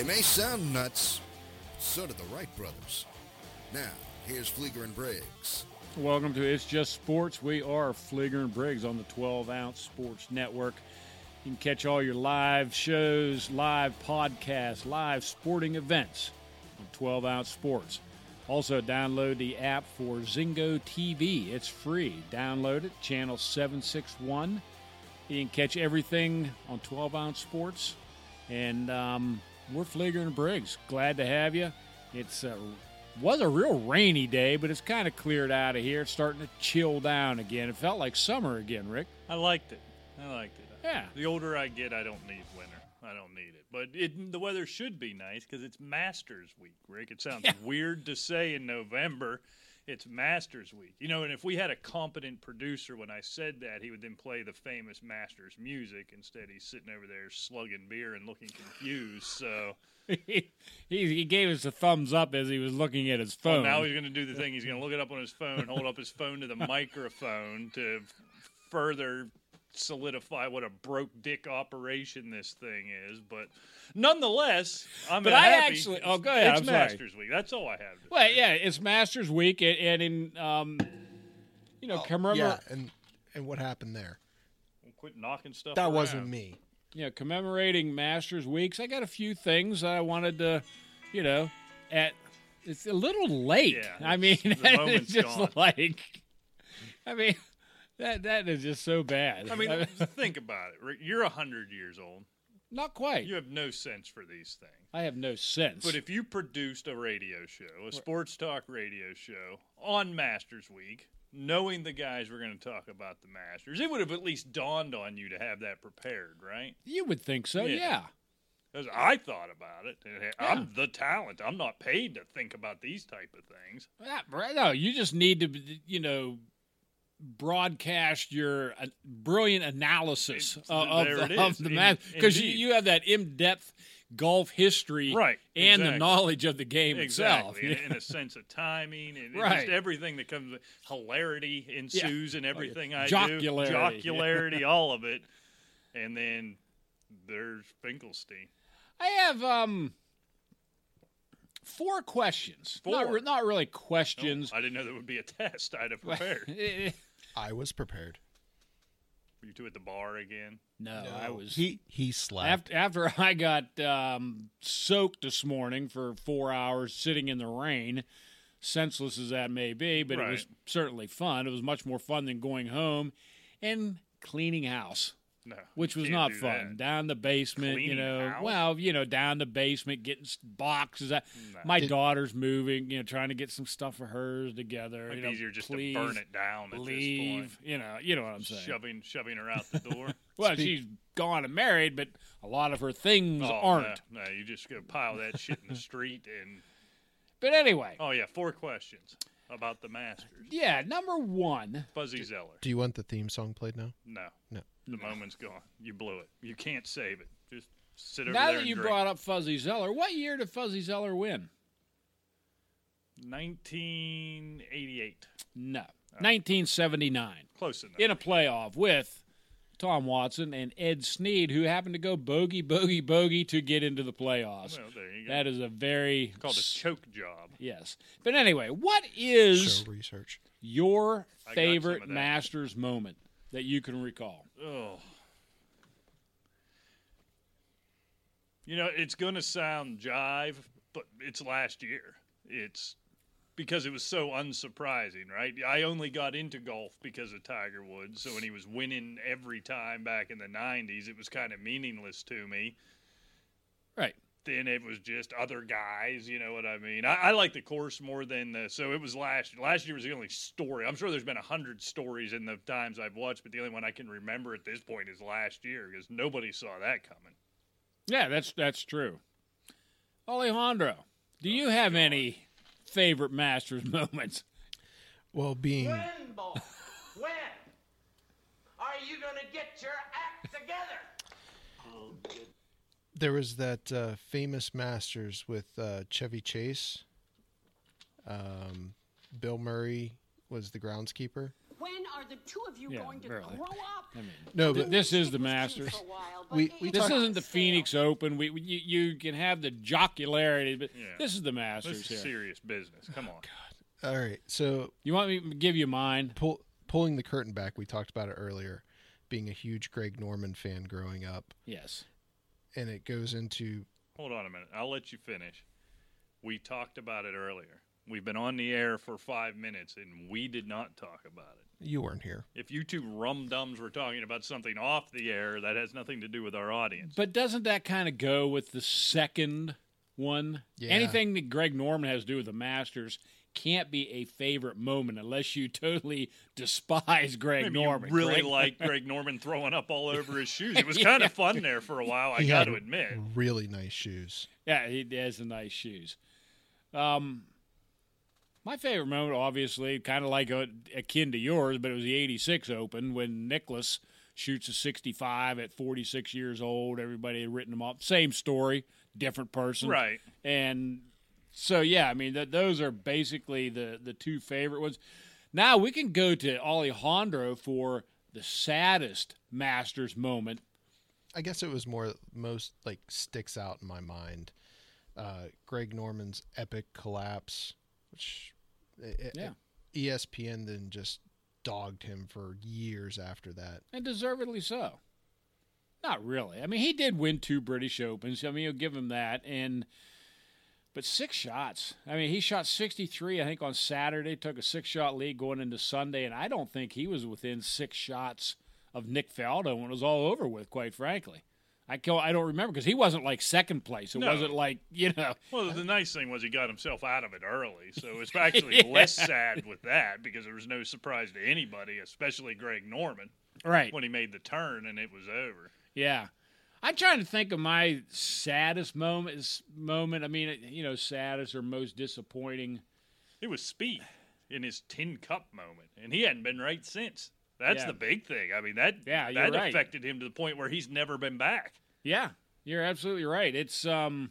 They may sound nuts, so do the Wright brothers. Now, here's Fleeger and Briggs. Welcome to It's Just Sports. We are Fleeger and Briggs on the 12 ounce sports network. You can catch all your live shows, live podcasts, live sporting events on 12 ounce sports. Also, download the app for Zingo TV. It's free. Download it, channel 761. You can catch everything on 12 ounce sports. And um, we're Fleeger and Briggs. Glad to have you. It's uh, was a real rainy day, but it's kind of cleared out of here. It's starting to chill down again. It felt like summer again, Rick. I liked it. I liked it. Yeah. The older I get, I don't need winter. I don't need it. But it, the weather should be nice because it's Masters Week, Rick. It sounds Yeah. weird to say in November. It's Masters Week. You know, and if we had a competent producer when I said that, he would then play the famous Masters music. Instead, he's sitting over there slugging beer and looking confused. So he, he gave us a thumbs up as he was looking at his well, phone. now he's going to do the thing. He's going to look it up on his phone, hold up his phone to the microphone to further solidify what a broke dick operation this thing is. But nonetheless, I'm But I happy. actually- oh, go ahead, It's I'm sorry. Masters Week. That's all I have. To well, say. yeah, it's Masters Week, and, and in um, you know, commemor- Yeah, and and what happened there? Quit knocking stuff. That around. wasn't me. Yeah, commemorating Masters Weeks. I got a few things that I wanted to, you know, at it's a little late. Yeah, I mean, it's- the it's just gone. like, I mean, that that is just so bad. I mean, think about it. You're hundred years old. not quite. You have no sense for these things. I have no sense. But if you produced a radio show, a sports talk radio show on Masters Week, knowing the guys were going to talk about the Masters, it would have at least dawned on you to have that prepared, right? you would think so, Yeah. yeah. Because I thought about it. I'm the talent. I'm not paid to think about these type of things. Yeah, right. No, you just need to, you know, broadcast your uh, brilliant analysis of, of the, of the In- match because you, you have that in-depth golf history, Right, and the knowledge of the game itself. Exactly. In, in a sense of timing and, and Right. just everything that comes with hilarity ensues and everything I Jocularity. do. Jocularity, all of it. And then there's Finkelstein. I have um four questions. Not, Four? re- not really questions. I didn't know there would be a test. I'd have prepared. I was prepared. Were you two at the bar again? no, I was He he slept. after after I got um, soaked this morning for four hours sitting in the rain, senseless as that may be, but it was certainly fun. It was much more fun than going home and cleaning house. No. Which was can't fun. that. Down the basement, you know. house? Well, you know, down the basement, getting boxes. Out. No. My Did- daughter's moving, you know, trying to get some stuff for hers together. Might you be know, easier just please to burn it down at leave. You know, you know what I'm saying. Shoving, shoving her out the door. Well, Speak- she's gone and married, but a lot of her things oh, aren't. No, no, you just go pile that shit in the street and. But anyway, Oh yeah, four questions about the Masters. yeah, number one. Fuzzy Zoeller. Do you want the theme song played now? No, No. The moment's gone. You blew it. You can't save it. Just sit over Now there that and you drink. brought up Fuzzy Zoeller, what year did Fuzzy Zoeller win? 1988. No, 1979 Close enough. in a playoff with Tom Watson and Ed Sneed, who happened to go bogey, bogey, bogey to get into the playoffs. well, there you go. That is a very called a choke job. yes. But anyway, what is Show research. your I got some favorite. Masters moment that you can recall? Oh. You know, it's going to sound jive, but it's last year. It's because it was so unsurprising, right? I only got into golf because of Tiger Woods. So when he was winning every time back in the 90s, it was kind of meaningless to me. Right. Then it was just other guys, you know what I mean? I, I like the course more than the. So it was last last year was the only story. I'm sure there's been a hundred stories in the times I've watched, but the only one I can remember at this point is last year because nobody saw that coming. Yeah, that's that's true. Alejandro, do oh, you have any favorite Masters moments? Well, being When, boy? When? Are you going to get your act together? There was that uh, famous Masters with uh, Chevy Chase. Um, Bill Murray was the groundskeeper. When are the two of you Yeah, going to barely. grow up? I mean, No, but this is the Masters. for a while, but We- we it's This talk- isn't the stale. Phoenix Open. We, we you, you can have the jocularity, but Yeah. this is the Masters This Masters is here. serious business. Come on. all right. So You want me to give you mine? pull, pulling the curtain back, we talked about it earlier. Being a huge Greg Norman fan growing up, Yes. And it goes into Hold on a minute. I'll let you finish. We talked about it earlier. We've been on the air for five minutes and we did not talk about it. you weren't here. If you two rum dums were talking about something off the air, that has nothing to do with our audience. But doesn't that kind of go with the second one? Yeah. Anything that Greg Norman has to do with the Masters can't be a favorite moment unless you totally despise Greg Maybe Norman. you really Greg- like Greg Norman throwing up all over his shoes. It was kind of fun there for a while, I got to admit. really nice shoes. Yeah, he has the nice shoes. Um, my favorite moment, obviously, kind of like a, akin to yours, but it was the '86 Open when Nicklaus shoots a 65 at 46 years old. Everybody had written him off. Same story, different person, Right. And so, yeah, I mean, th- those are basically the the two favorite ones. Now we can go to Alejandro for the saddest Masters moment. I guess it was more most like sticks out in my mind. Uh, Greg Norman's epic collapse, which it, Yeah. ESPN then just dogged him for years after that. and deservedly so. Not really. I mean, he did win two British Opens. I mean, you'll give him that. And but six shots. I mean, he shot 63. I think on Saturday. Took a six-shot lead going into Sunday, and I don't think he was within six shots of Nick Faldo when it was all over with. Quite frankly, I I don't remember because he wasn't like second place. It No. wasn't like you know. Well, the nice thing was he got himself out of it early, so it's actually less sad with that because there was no surprise to anybody, especially Greg Norman, Right. when he made the turn and it was over. Yeah. I'm trying to think of my saddest moment. Moment. I mean, you know, saddest or most disappointing. It was Spieth in his tin cup moment, and he hadn't been right since. That's Yeah. the big thing. I mean that Yeah, that right. affected him to the point where he's never been back. Yeah, you're absolutely right. It's um,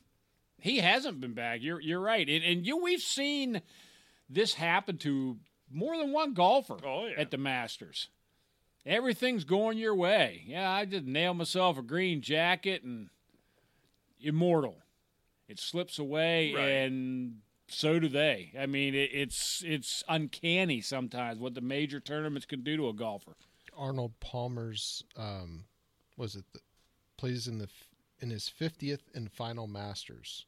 he hasn't been back. You're you're right, and, and you we've seen this happen to more than one golfer Oh, yeah. at the Masters. Everything's going your way. Yeah, I just nailed myself a green jacket and immortal. It slips away, Right. and so do they. I mean, it, it's it's uncanny sometimes what the major tournaments can do to a golfer. Arnold Palmer's um, was it the, plays in the in his fiftieth and final Masters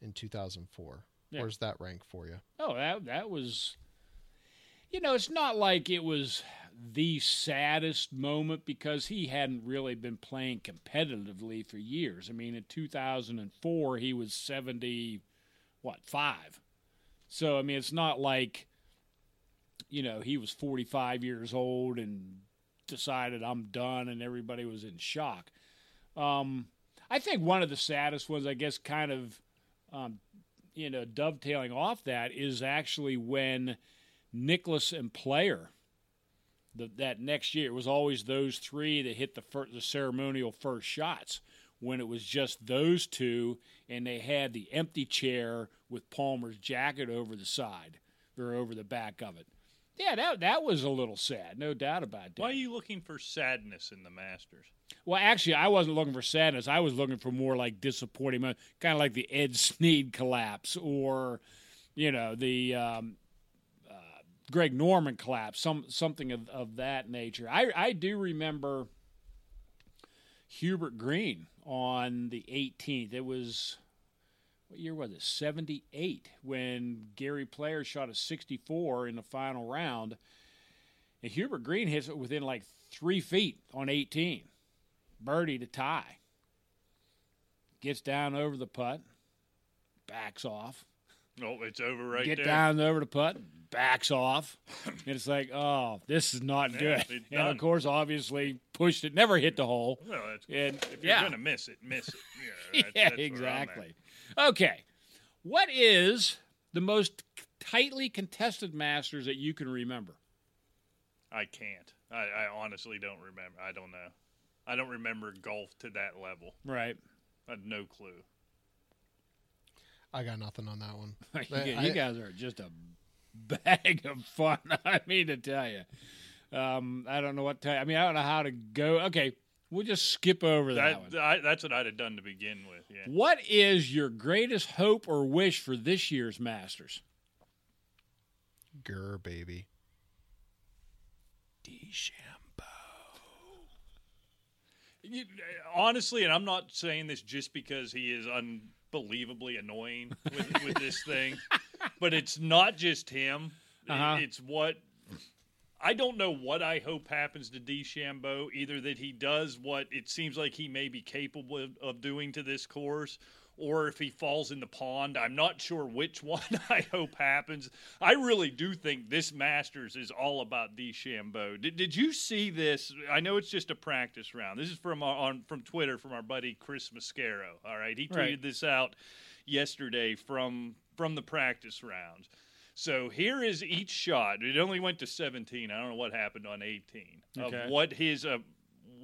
in two thousand four. Yeah. Where's that rank for you? Oh, that that was you know, it's not like it was the saddest moment because he hadn't really been playing competitively for years. I mean, in 2004 he was 70 what, 5. So, I mean, it's not like you know, he was 45 years old and decided I'm done and everybody was in shock. Um I think one of the saddest ones, I guess, kind of um, you know, dovetailing off that is actually when Nicklaus and Player, the, that next year, it was always those three that hit the, fir- the ceremonial first shots. When it was just those two, and they had the empty chair with Palmer's jacket over the side or over the back of it. Yeah, that that was a little sad, no doubt about that. Why are you looking for sadness in the Masters? Well, actually, I wasn't looking for sadness. I was looking for more like disappointing, kind of like the Ed Sneed collapse, or you know the um, Greg Norman collapse, some something of, of that nature. I I do remember Hubert Green on the 18th. It was what year was it? 78 when Gary Player shot a 64 in the final round, and Hubert Green hits it within like three feet on 18 birdie to tie. Gets down over the putt, backs off. Oh, it's over right there. Get there. down over the putt, backs off. and it's like, oh, this is not Yeah, good. it's And done. of course, obviously pushed it, never hit the hole. Well, that's, And if you're yeah, gonna miss it, miss it. Yeah, that's, yeah, that's where I'm at. exactly. Okay, what is the most tightly contested Masters that you can remember? I can't. I, I honestly don't remember. I don't know. I don't remember golf to that level. Right. I have no clue. I got nothing on that one. you, I- you guys are just a bag of fun. I mean to tell you, um, I don't know what. To, I mean, I don't know how to go. Okay, we'll just skip over that, That, one. I, that's what I'd have done to begin with. Yeah. What is your greatest hope or wish for this year's Masters? Grr, baby. You- honestly, and I'm not saying this just because he is unbelievably annoying with, with this thing, but it's not just him. Uh-huh. It's what I don't know what I hope happens to DeChambeau. Either that he does what it seems like he may be capable of, of doing to this course, or if he falls in the pond. I'm not sure which one I hope happens. I really do think this Masters is all about DeChambeau. Did, did you see this? I know it's just a practice round. This is from our, on from Twitter from our buddy Chris Mascaro. All right, he tweeted Right. this out yesterday from from the practice rounds. So here is each shot. It only went to 17. I don't know what happened on 18 Okay. of what his uh,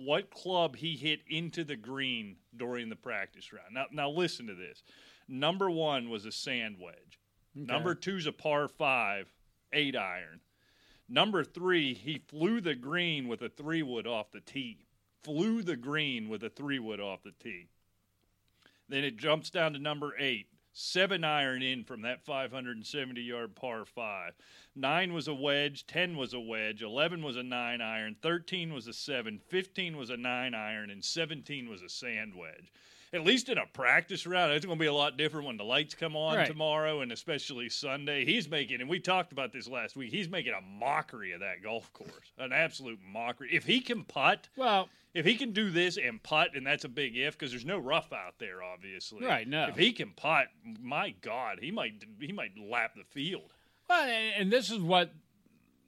what club he hit into the green during the practice round. Now, now listen to this. Number one was a sand wedge. Number two's a par five, eight iron. Number three, he flew the green with a three wood off the tee. Flew the green with a three wood off the tee. Then it jumps down to number eight. Seven iron in from that 570 yard par five. Nine was a wedge. Ten was a wedge. Eleven was a nine iron. Thirteen was a seven. Fifteen was a nine iron. And 17 was a sand wedge. At least in a practice round, it's going to be a lot different when the lights come on Right. tomorrow and especially Sunday. He's making, and we talked about this last week, he's making a mockery of that golf course. An absolute mockery. If he can putt, Well, if he can do this and putt, and that's a big if because there's no rough out there, obviously. Right, no. If he can putt, my God, he might he might lap the field. Well, and and this is what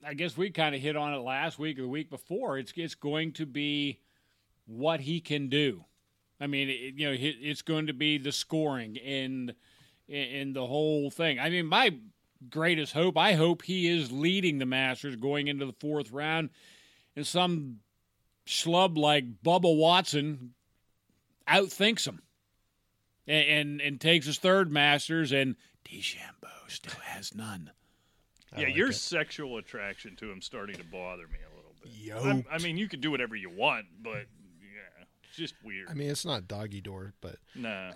I guess we kind of hit on it last week or the week before. It's it's going to be what he can do. I mean, it, you know, it's going to be the scoring and and the whole thing. I mean, my greatest hope, I hope he is leading the Masters going into the fourth round, and some schlub like Bubba Watson outthinks him and and, and takes his third Masters, and DeChambeau still has none. yeah, like your it. sexual attraction to him starting to bother me a little bit. Yo. I'm- mean, you can do whatever you want, but yeah, it's just weird. I mean, it's not doggy door, but no.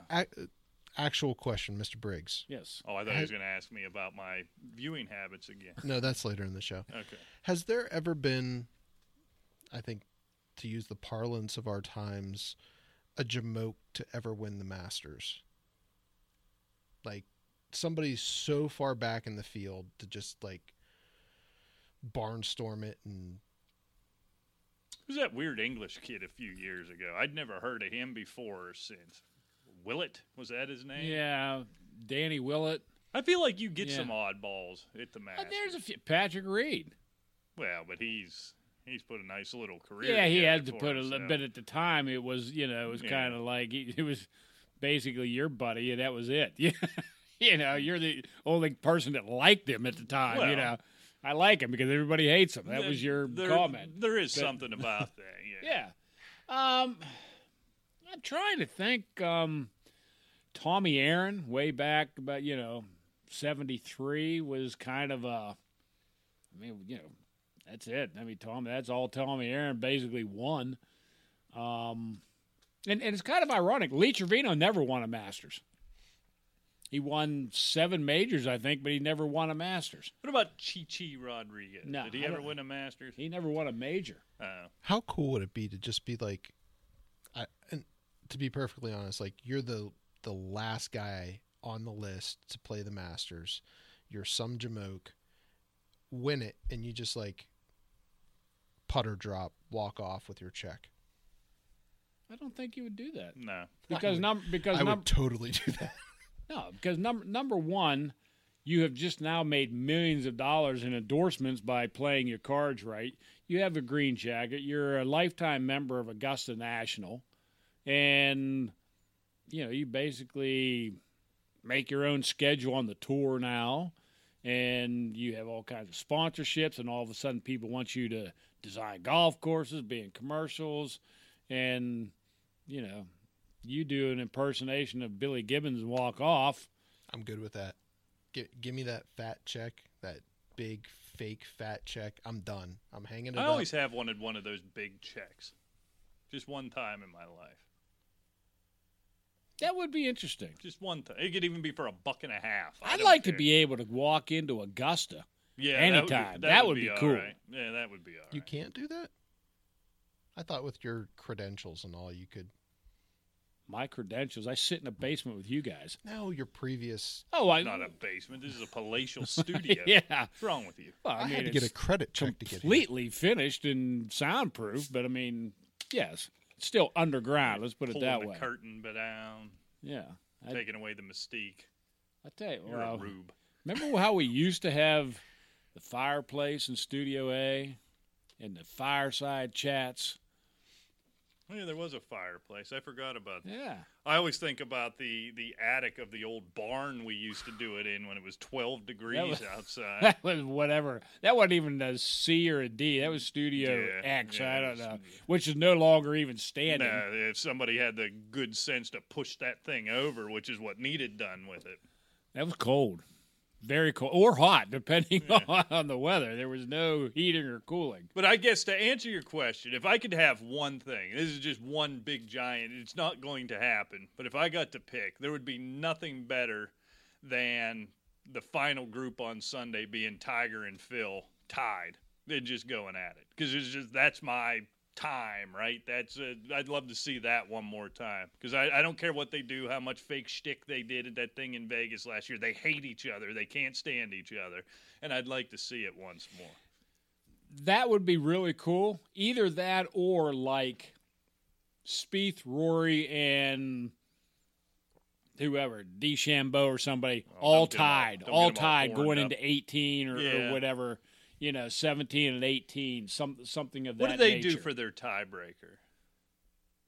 actual question, Mr. Briggs. Yes. Oh, I thought he was going to ask me about my viewing habits again. No, that's later in the show. Okay. Has there ever been, I think, to use the parlance of our times, a jamoke to ever win the Masters? Like somebody so far back in the field to just like barnstorm it and Who's that weird English kid a few years ago? I'd never heard of him before or since. Willett was that his name? Yeah, Danny Willett. I feel like you get Yeah. some oddballs at the Uh, Masters. there's a few. Patrick Reed. well, but he's he's put a nice little career. Yeah, he had to put a himself. little bit at the time. It was, you know, it was Yeah. kind of like he- it was basically your buddy, and that was it. Yeah, you know, you're the only person that liked him at the time. you know, I like him because everybody hates him. That There- was your there- comment. There is But- something about that. Yeah. Yeah. Um, I'm trying to think. Um, Tommy Aaron, way back about you know, '73 was kind of a. I mean, you know, that's it. I mean, Tommy. That's all Tommy Aaron basically won. Um, and and it's kind of ironic. Lee Trevino never won a Masters. He won seven majors, I think, but he never won a Masters. What about Chi Chi Rodriguez? No, Did he I ever win a Masters? He never won a major. Oh. how cool would it be to just be like I, and to be perfectly honest like you're the the last guy on the list to play the masters you're some jamoke win it and you just like putter drop walk off with your check I don't think you would do that no. because would- num because i num- would totally do that No, because number number one, you have just now made millions of dollars in endorsements by playing your cards right. You have a green jacket. You're a lifetime member of Augusta National, and you know you basically make your own schedule on the tour now, and you have all kinds of sponsorships, and all of a sudden people want you to design golf courses, be in commercials, and you know you do an impersonation of Billy Gibbons and walk off. i'm good with that give, give me that fat check that big fake fat check. I'm done. I'm hanging it I up. always have wanted one of those big checks, just one time in my life. That would be interesting. Just one time. It could even be for a buck and a half. I I'd don't like to be able to walk into Augusta. yeah, anytime. That would be, That would be all cool. right. Yeah, that would be all right. You can't do that. I thought with your credentials and all, you could. My credentials. I sit in a basement with you guys. No, your previous. Oh, I Not a basement. This is a palatial studio. yeah. What's wrong with you? Well, I, I, mean, had to get a credit check to get here. completely finished and soundproof, but I mean, yes, it's still underground. Let's put it Pulling that the way. curtain down, Yeah, I, taking away the mystique. I tell you, You're well, a rube. remember how we used to have the fireplace in Studio A and the fireside chats? Oh, Yeah, there was a fireplace. I forgot about that. Yeah, I always think about the the attic of the old barn we used to do it in when it was 12 degrees was- outside. that was whatever. That wasn't even a C or a D. That was Studio Yeah, X. yeah, I don't was- know, which is no longer even standing. Now, if somebody had the good sense to push that thing over, which is what needed done with it. That was cold, very cold or hot, depending on the weather. There was no heating or cooling. But I guess to answer your question, if I could have one thing, this is just one big giant, it's not going to happen. But if I got to pick, there would be nothing better than the final group on Sunday being Tiger and Phil tied than just going at it. Because it's just that's my time, right? That's uh, I'd love to see that one more time because I, I don't care what they do, how much fake shtick they did at that thing in Vegas last year. They hate each other, they can't stand each other, and I'd like to see it once more. That would be really cool. Either that or like Spieth, Rory, and whoever, DeChambeau or somebody, Oh, all don't get 'em all- tied, all all tied going up. into 18 or, or whatever, you know, 17 and 18, some, something of that. What do they do for their tiebreaker?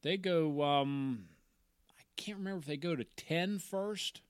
They go, um, I can't remember if they go to 10 first.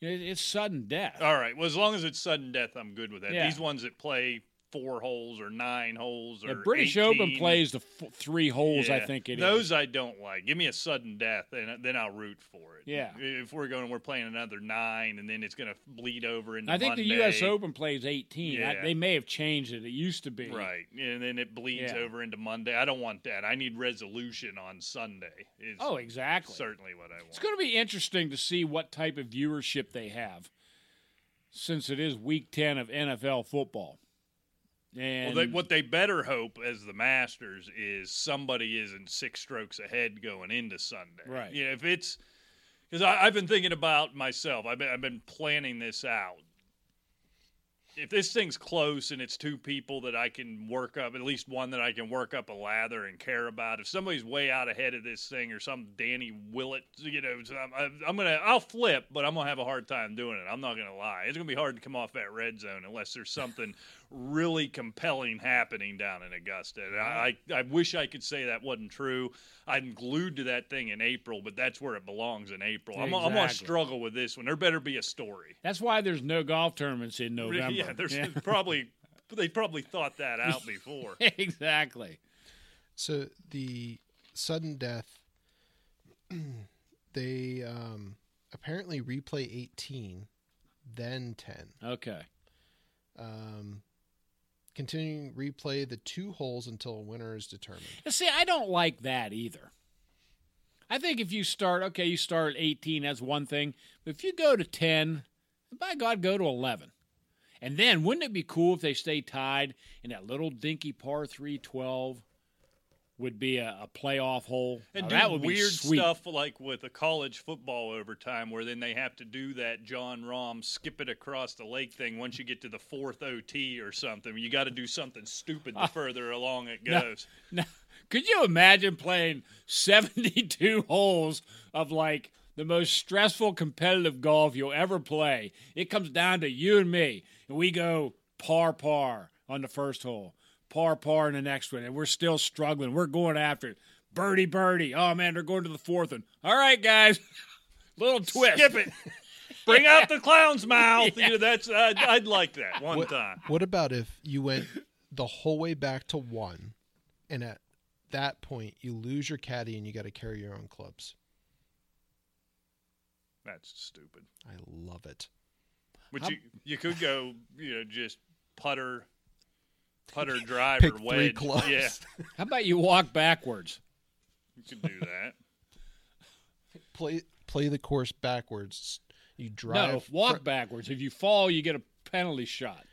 It's sudden death. All right. Well, as long as it's sudden death, I'm good with that. Yeah. These ones that play four holes or nine holes or The British 18, Open plays the f- three holes, I think it is. Those I don't like. Give me a sudden death, and then I'll root for it. Yeah. If we're going, we're playing another nine, and then it's going to bleed over into I think Monday. the U.S. Open plays 18. I, Yeah. they may have changed it. It used to be. Right, and then it bleeds Yeah. over into Monday. I don't want that. I need resolution on Sunday. Is Oh, exactly. certainly what I want. It's going to be interesting to see what type of viewership they have since it is week 10 of NFL football. And Well, they, what they better hope as the Masters is somebody isn't six strokes ahead going into Sunday. Right. Yeah, if it's because I've been thinking about myself. I've been, I've been planning this out. If this thing's close and it's two people that I can work up, at least one that I can work up a lather and care about. If somebody's way out ahead of this thing or some Danny Willett, you know, I'm- I'm gonna I'll flip, but I'm gonna have a hard time doing it. I'm not gonna lie. It's gonna be hard to come off that red zone unless there's something really compelling happening down in Augusta. And I, I I wish I could say that wasn't true. I'm glued to that thing in April, but that's where it belongs in April. I'm, I'm gonna struggle with this one. There better be a story. that's why there's no golf tournaments in November. Yeah, there's probably they probably thought that out before. exactly. So the sudden death, they um, apparently replay 18, then 10. Okay. Um, continuing replay the two holes until a winner is determined. See, I don't like that either. I think if you start, okay, you start at 18, that's one thing. But if you go to 10, by God, go to 11. And then wouldn't it be cool if they stay tied in that little dinky par 3 12 would be a, a playoff hole? And Now, do that would be weird stuff like with a college football overtime, where then they have to do that Jon Rahm skip it across the lake thing. Once you get to the fourth OT or something, you got to do something stupid the uh, further along it goes. Now, could you imagine playing 72 holes of like the most stressful competitive golf you'll ever play? It comes down to you and me, and we go par par on the first hole, par par in the next one, and we're still struggling. We're going after it. Birdie, birdie. Oh man, they're going to the fourth one. All right, guys, little twist. Skip it. Bring out the clown's mouth. You know, that's I'd, I'd like that one What, time. what about if you went the whole way back to one, and at that point you lose your caddy and you got to carry your own clubs? That's stupid. I love it. Which you you could go, you know, just putter, putter driver Pick three wedge. clubs. Yeah, How about you walk backwards? you can do that. play play the course backwards. You drive. No, drive walk fr- backwards. If you fall, you get a penalty shot.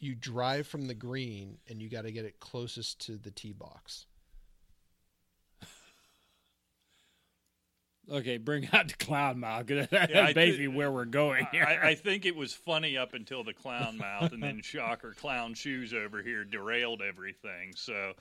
you drive from the green and you got to get it closest to the tee box. Okay, bring out the clown mouth. that's Yeah, basically where we're going here. I, I think it was funny up until the clown mouth, and then shocker, clown shoes over here derailed everything. So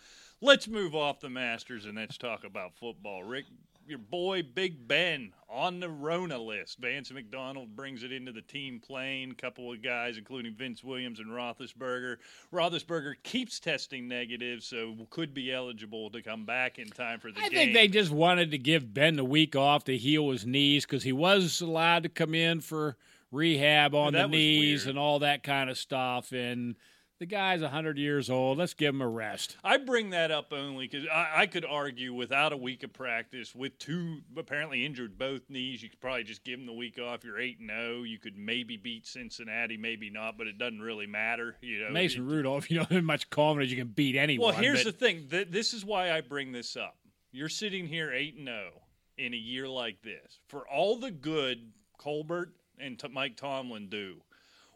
let's move off the Masters and let's talk about football. Rick, your boy Big Ben on the Rona list. Vance McDonald brings it into the team plane. A couple of guys, including Vince Williams and Roethlisberger. Roethlisberger keeps testing negative, so could be eligible to come back in time for the I game. I think they just wanted to give Ben the week off to heal his knees because he was allowed to come in for rehab on the knees weird. and all that kind of stuff. And the guy's 100 years old. Let's give him a rest. I bring that up only because I, I could argue without a week of practice, with two apparently injured both knees, you could probably just give him the week off. You're eight and zero. You could maybe beat Cincinnati, maybe not, but it doesn't really matter. You know, Mason Rudolph, you don't have much confidence you can beat anyone. Well, here's but the thing. Th- this is why I bring this up. You're sitting here eight and zero in a year like this. For all the good Colbert and t- Mike Tomlin do,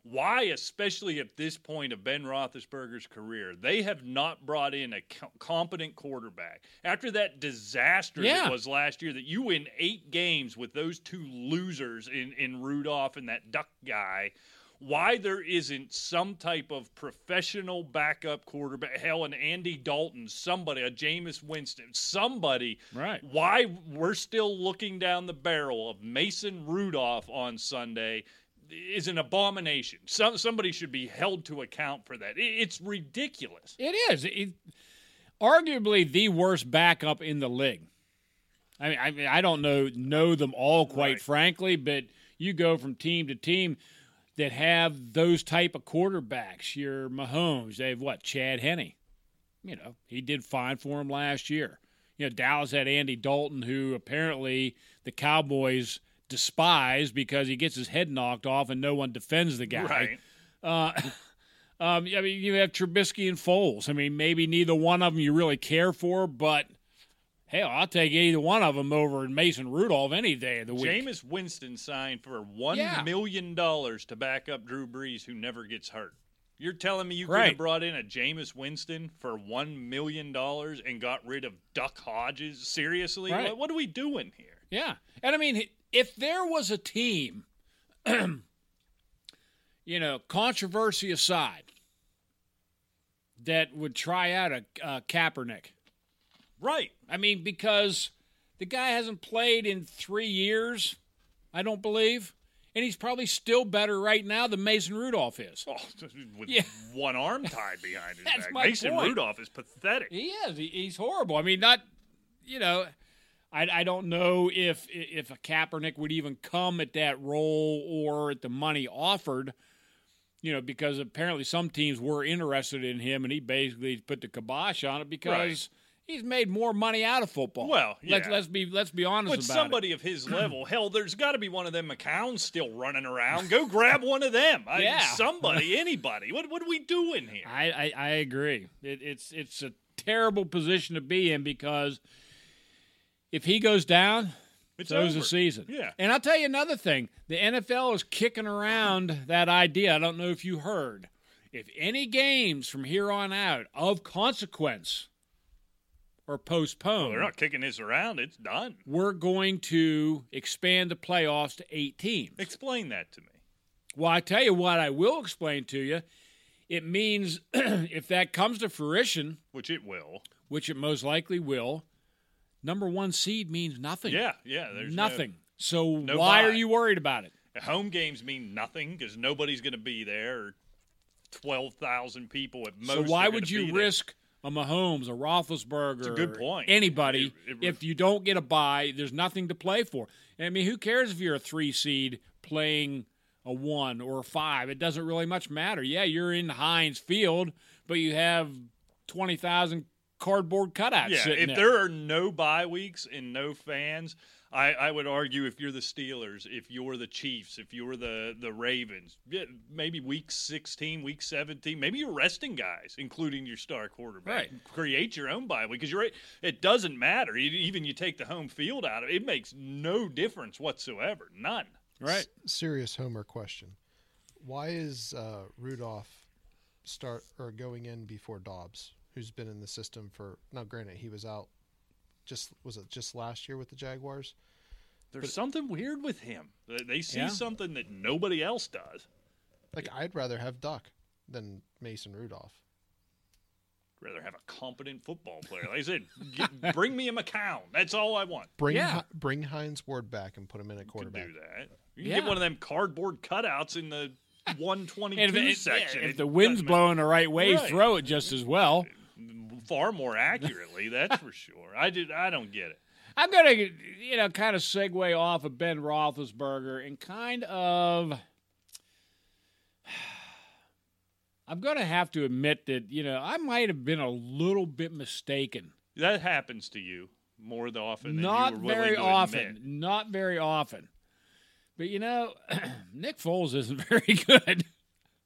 why, especially at this point of Ben Roethlisberger's career, they have not brought in a competent quarterback after that disaster Yeah. that was last year. That you win eight games with those two losers in in Rudolph and that Duck guy why there isn't some type of professional backup quarterback, hell, an Andy Dalton, somebody, a Jameis Winston, somebody. Right. Why we're still looking down the barrel of Mason Rudolph on Sunday is an abomination. Some, somebody should be held to account for that. It- it's ridiculous. It is. It, arguably the worst backup in the league. I mean, I mean, I don't know know them all quite Right. frankly, but you go from team to team that have those type of quarterbacks. Your Mahomes, they have what? Chad Henne. You know, he did fine for him last year. You know, Dallas had Andy Dalton, who apparently the Cowboys despise because he gets his head knocked off and no one defends the guy. Right. Uh, um, I mean, you have Trubisky and Foles. I mean, maybe neither one of them you really care for, but hell, I'll take either one of them over Mason Rudolph any day of the week. Jameis Winston signed for one Yeah. million dollars to back up Drew Brees, who never gets hurt. You're telling me you could Right. have brought in a Jameis Winston for one million dollars and got rid of Duck Hodges? Seriously, Right. what, what are we doing here? Yeah. And I mean, if there was a team, you know, controversy aside, that would try out a, a Kaepernick. Right. I mean, because the guy hasn't played in three years, I don't believe. And he's probably still better right now than Mason Rudolph is. Oh, with Yeah. one arm tied behind his That's back. Mason point. Rudolph is pathetic. He is. He, he's horrible. I mean, not, you know, I, I don't know if if a Kaepernick would even come at that role or at the money offered, you know, because apparently some teams were interested in him, and he basically put the kibosh on it because Right. he's made more money out of football. Well, let's yeah. let's be let's be honest With somebody of his level, hell, there's got to be one of them McCowns still running around. Go grab one of them. I, Yeah. Somebody, anybody. What, what are we doing here? I I, I agree. It, it's it's a terrible position to be in because if he goes down, It's so's over. the season. Yeah. And I'll tell you another thing. The NFL is kicking around that idea. I don't know if you heard. If any games from here on out of consequence are postponed, They're not kicking this around. It's done. we're going to expand the playoffs to eight teams. Explain that to me. Well, I tell you what, I will explain to you. It means if that comes to fruition, Which it will. which it most likely will, number one seed means nothing. Yeah, yeah. There's no- nothing. so no why are you worried about it? home games mean nothing because nobody's going to be there. Twelve thousand people at most. So why would you there. risk a Mahomes, a Roethlisberger, It's a good point. anybody It- it- if you don't get a bye? There's nothing to play for. I mean, who cares if you're a three seed playing a one or a five? It doesn't really much matter. Yeah, you're in Heinz Field, but you have twenty thousand cardboard cutouts Yeah, sitting if there. there are no bye weeks and no fans, I, I would argue if you're the Steelers, if you're the Chiefs, if you're the the Ravens, maybe week 16, week 17, maybe you're resting guys, including your star quarterback. Right. Create your own bye week because you're right. It doesn't matter. E- Even you take the home field out of it, it makes no difference whatsoever. None. Right. serious Homer question. Why is uh, Rudolph start or going in before Dobbs, who's been in the system for now? Granted, he was out. Just was it just last year with the Jaguars? There's something weird with him. They- They see Yeah. something that nobody else does. Like I'd rather have Duck than Mason Rudolph. rather have a competent football player. Like I said, get, bring me a McCown. That's all I want. Bring Yeah. Bring Hines Ward back and put him in at You quarterback. can do that. You can Yeah. get one of them cardboard cutouts in the 122 And if, section. if It the wind's blowing the right way, Right. throw it just as well. Far more accurately, that's for sure. I did. I don't get it. I'm going to, you know, kind of segue off of Ben Roethlisberger and kind of. I'm going to have to admit that, you know, I might have been a little bit mistaken. That happens to you more often than Not you were willing very often. Not very often. But, you know, Nick Foles isn't very good.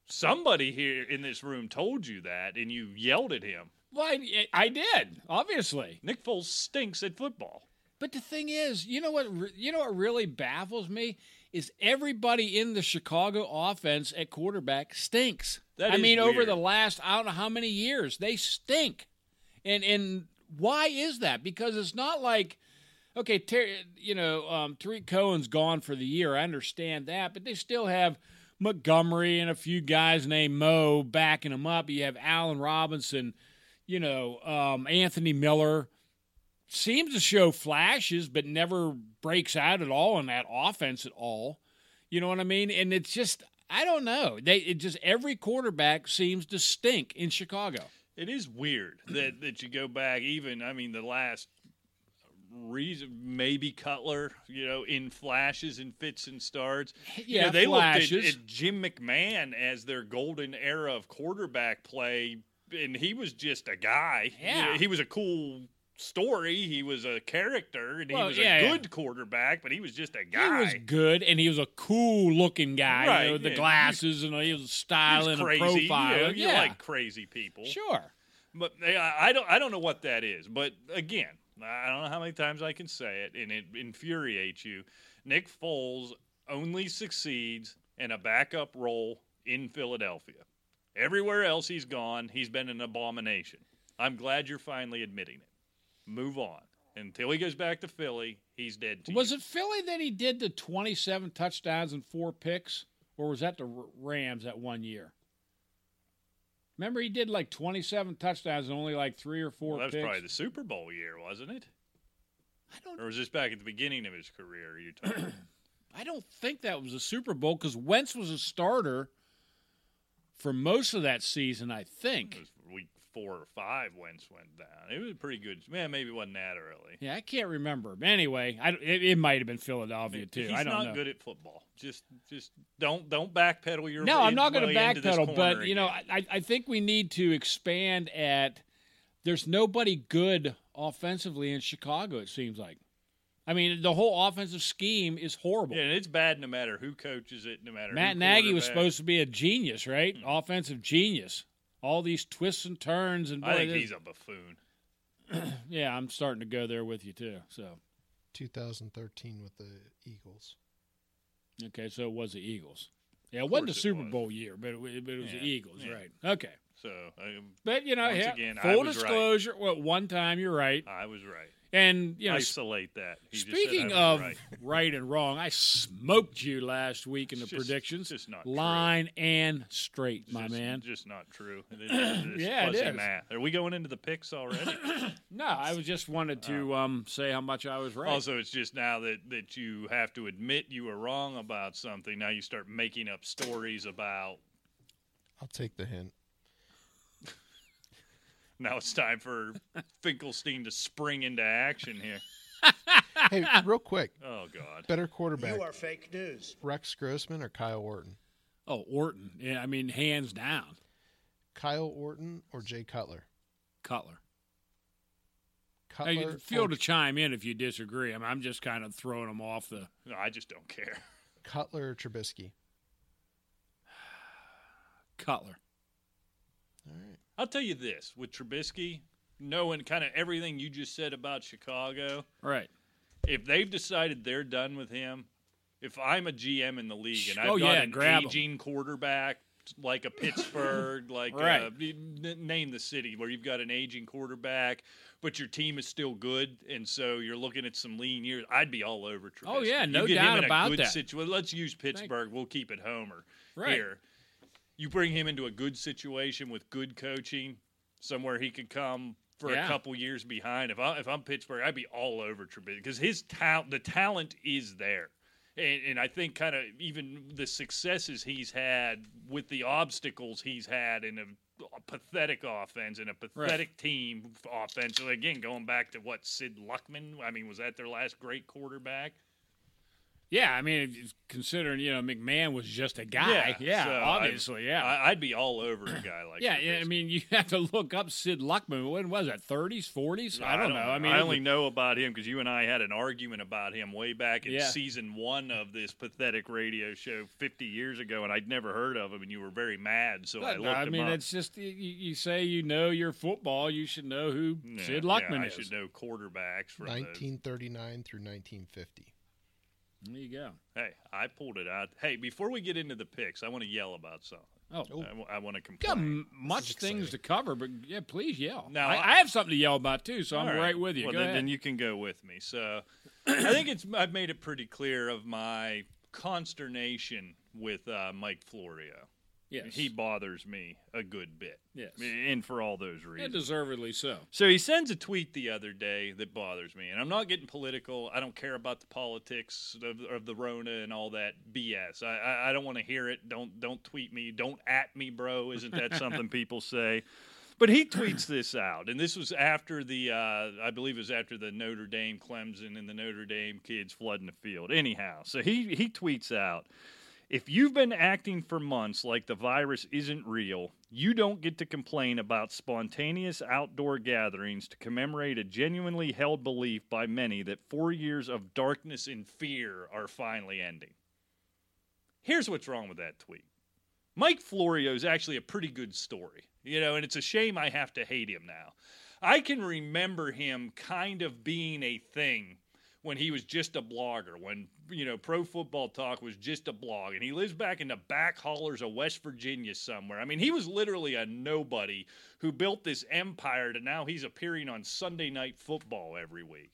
Somebody here in this room told you that, and you yelled at him. Well, I, I did, obviously. Nick Foles stinks at football. But the thing is, you know what? You know what really baffles me is everybody in the Chicago offense at quarterback stinks. That I mean, over the last I don't know how many years they stink, and and why is that? Because it's not like. Okay, Ter- you know, um, Tarik Cohen's gone for the year. I understand that, but they still have Montgomery and a few guys named Mo backing them up. You have Allen Robinson, you know, um, Anthony Miller seems to show flashes, but never breaks out at all in that offense at all. You know what I mean? And it's just I don't know. They it just every quarterback seems to stink in Chicago. It is weird that that you go back even I mean the last reason maybe Cutler, you know, in flashes and fits and starts. You Yeah, know, they flashes. looked at, at Jim McMahon as their golden era of quarterback play and he was just a guy. Yeah. he was a cool story, he was a character and Well, he was yeah, a yeah. good quarterback, but he was just a guy. He was good, and he was a cool looking guy. Right, you know, with the yeah. glasses, and he was He was styling and crazy. You, know, you like crazy people. sure. But I I don't I don't know what that is. But again, I don't know how many times I can say it, and it infuriates you. Nick Foles only succeeds in a backup role in Philadelphia. Everywhere else he's gone, he's been an abomination. I'm glad you're finally admitting it. Move on. Until he goes back to Philly, he's dead to you. Was you. it Philly that he did the twenty-seven touchdowns and four picks, or was that the Rams that one year? Remember, he did like twenty-seven touchdowns and only like three or four Well, that was picks. probably the Super Bowl year, wasn't it? I don't. Or was this back at the beginning of his career? You? I don't think that was a Super Bowl because Wentz was a starter for most of that season. I It think. was week four or five Wentz went down. It was pretty good. Man, maybe it wasn't that early. Yeah, I can't remember. But anyway, I, it, it might have been Philadelphia too. He's I don't not know. good at football. Just, just don't don't backpedal your. No, I'm not going to backpedal, but you know, again. I, I think we need to expand at. There's nobody good offensively in Chicago. It seems like. I mean, the whole offensive scheme is horrible. yeah, and it's bad no matter who coaches it, no matter. Matt who Nagy was supposed to be a genius, right? Hmm. Offensive genius. All these twists and turns and I think he's a buffoon. yeah, I'm starting to go there with you too. So 2013 with the Eagles. okay, so it was the Eagles. Yeah, it wasn't the course it Super was. Bowl year, but it, wa- but it was Yeah, the Eagles, yeah. right? Okay, So um, but you know, Once yeah, again, I full was right. disclosure. Well, one time you're right, I was right. And you know, Isolate that. He just said Speaking of right. right. and wrong, I smoked you last week in the just- predictions, it's just not true. line and straight, It's my just, man. just not true. It is- it's Yeah, it math. Are we going into the picks already? No, I was just wanted to um, say how much I was right. Also, it's just now that, that you have to admit you were wrong about something. Now you start making up stories about. I'll take the hint. Now it's time for Finkelstein to spring into action here. Hey, real quick, Oh God! better quarterback, You are fake news. Rex Grossman or Kyle Orton? oh, Orton. Yeah, I mean, hands down, Kyle Orton or Jay Cutler? Cutler. Cutler. Hey, feel or, to chime in if you disagree. I mean, I'm just kind of throwing them off the. No, I just don't care. Cutler or Trubisky. Cutler. All right. I'll tell you this with Trubisky, knowing kind of everything you just said about Chicago, Right. if they've decided they're done with him, if I'm a GM in the league and I've Oh, got yeah, an 'em. aging quarterback like a Pittsburgh, like Right. uh, name the city where you've got an aging quarterback, but your team is still good, and so you're looking at some lean years. I'd be all over Trubisky. Oh, yeah, no doubt about good that. Situa- let's use Pittsburgh. We'll keep it Homer Right. here. You bring him into a good situation with good coaching, somewhere he could come for Yeah. a couple years behind. If I if I'm Pittsburgh, I'd be all over Trubisky because his talent, the talent is there, and, and I think kind of even the successes he's had with the obstacles he's had in a, a pathetic offense and a pathetic team offensively. Again, going back to what Sid Luckman. I mean, was that their last great quarterback? Yeah, I mean, considering you know McMahon was just a guy. Yeah, so obviously, I, yeah. I, I'd be all over a guy like yeah, yeah, I mean, you have to look up Sid Luckman. When was that? 30s, 40s? I don't know. I mean, I only was- know about him because you and I had an argument about him way back in Yeah. season one of this pathetic radio show 50 years ago, and I'd never heard of him, and you were very mad. So I But, looked I him mean, up. it's just you, you say you know your football, you should know who Yeah, Sid yeah, Luckman I is. should know quarterbacks from the. 1939 through 1950. There you go. Hey, I pulled it out. Hey, before we get into the picks, I want to yell about something. Oh, I, want to got complain. m- much things to cover, but yeah, please yell. Now, I, I- I have something to yell about too, so I'm right with you. Well, go then, ahead. then you can go with me. So, I think it's I've made it pretty clear of my consternation with uh, Mike Florio. Yes, He bothers me a good bit. Yes. and for all those reasons. deservedly so. So he sends a tweet the other day that bothers me, and I'm not getting political. I don't care about the politics of, of the Rona and all that BS. I, I, I don't want to hear it. Don't don't tweet me. Don't at me, bro. Isn't that something people say? But he tweets this out, and this was after the, uh, I believe it was after the Notre Dame Clemson and the Notre Dame kids flooding the field. Anyhow, so he he tweets out. If you've been acting for months like the virus isn't real, you don't get to complain about spontaneous outdoor gatherings to commemorate a genuinely held belief by many that four years of darkness and fear are finally ending. Here's what's wrong with that tweet Mike Florio is actually a pretty good story, you know, and it's a shame I have to hate him now. I can remember him kind of being a thing when he was just a blogger, when you know Pro Football Talk was just a blog, and he lives back in the back hollers of West Virginia somewhere. I mean, he was literally a nobody who built this empire to now he's appearing on Sunday Night Football every week.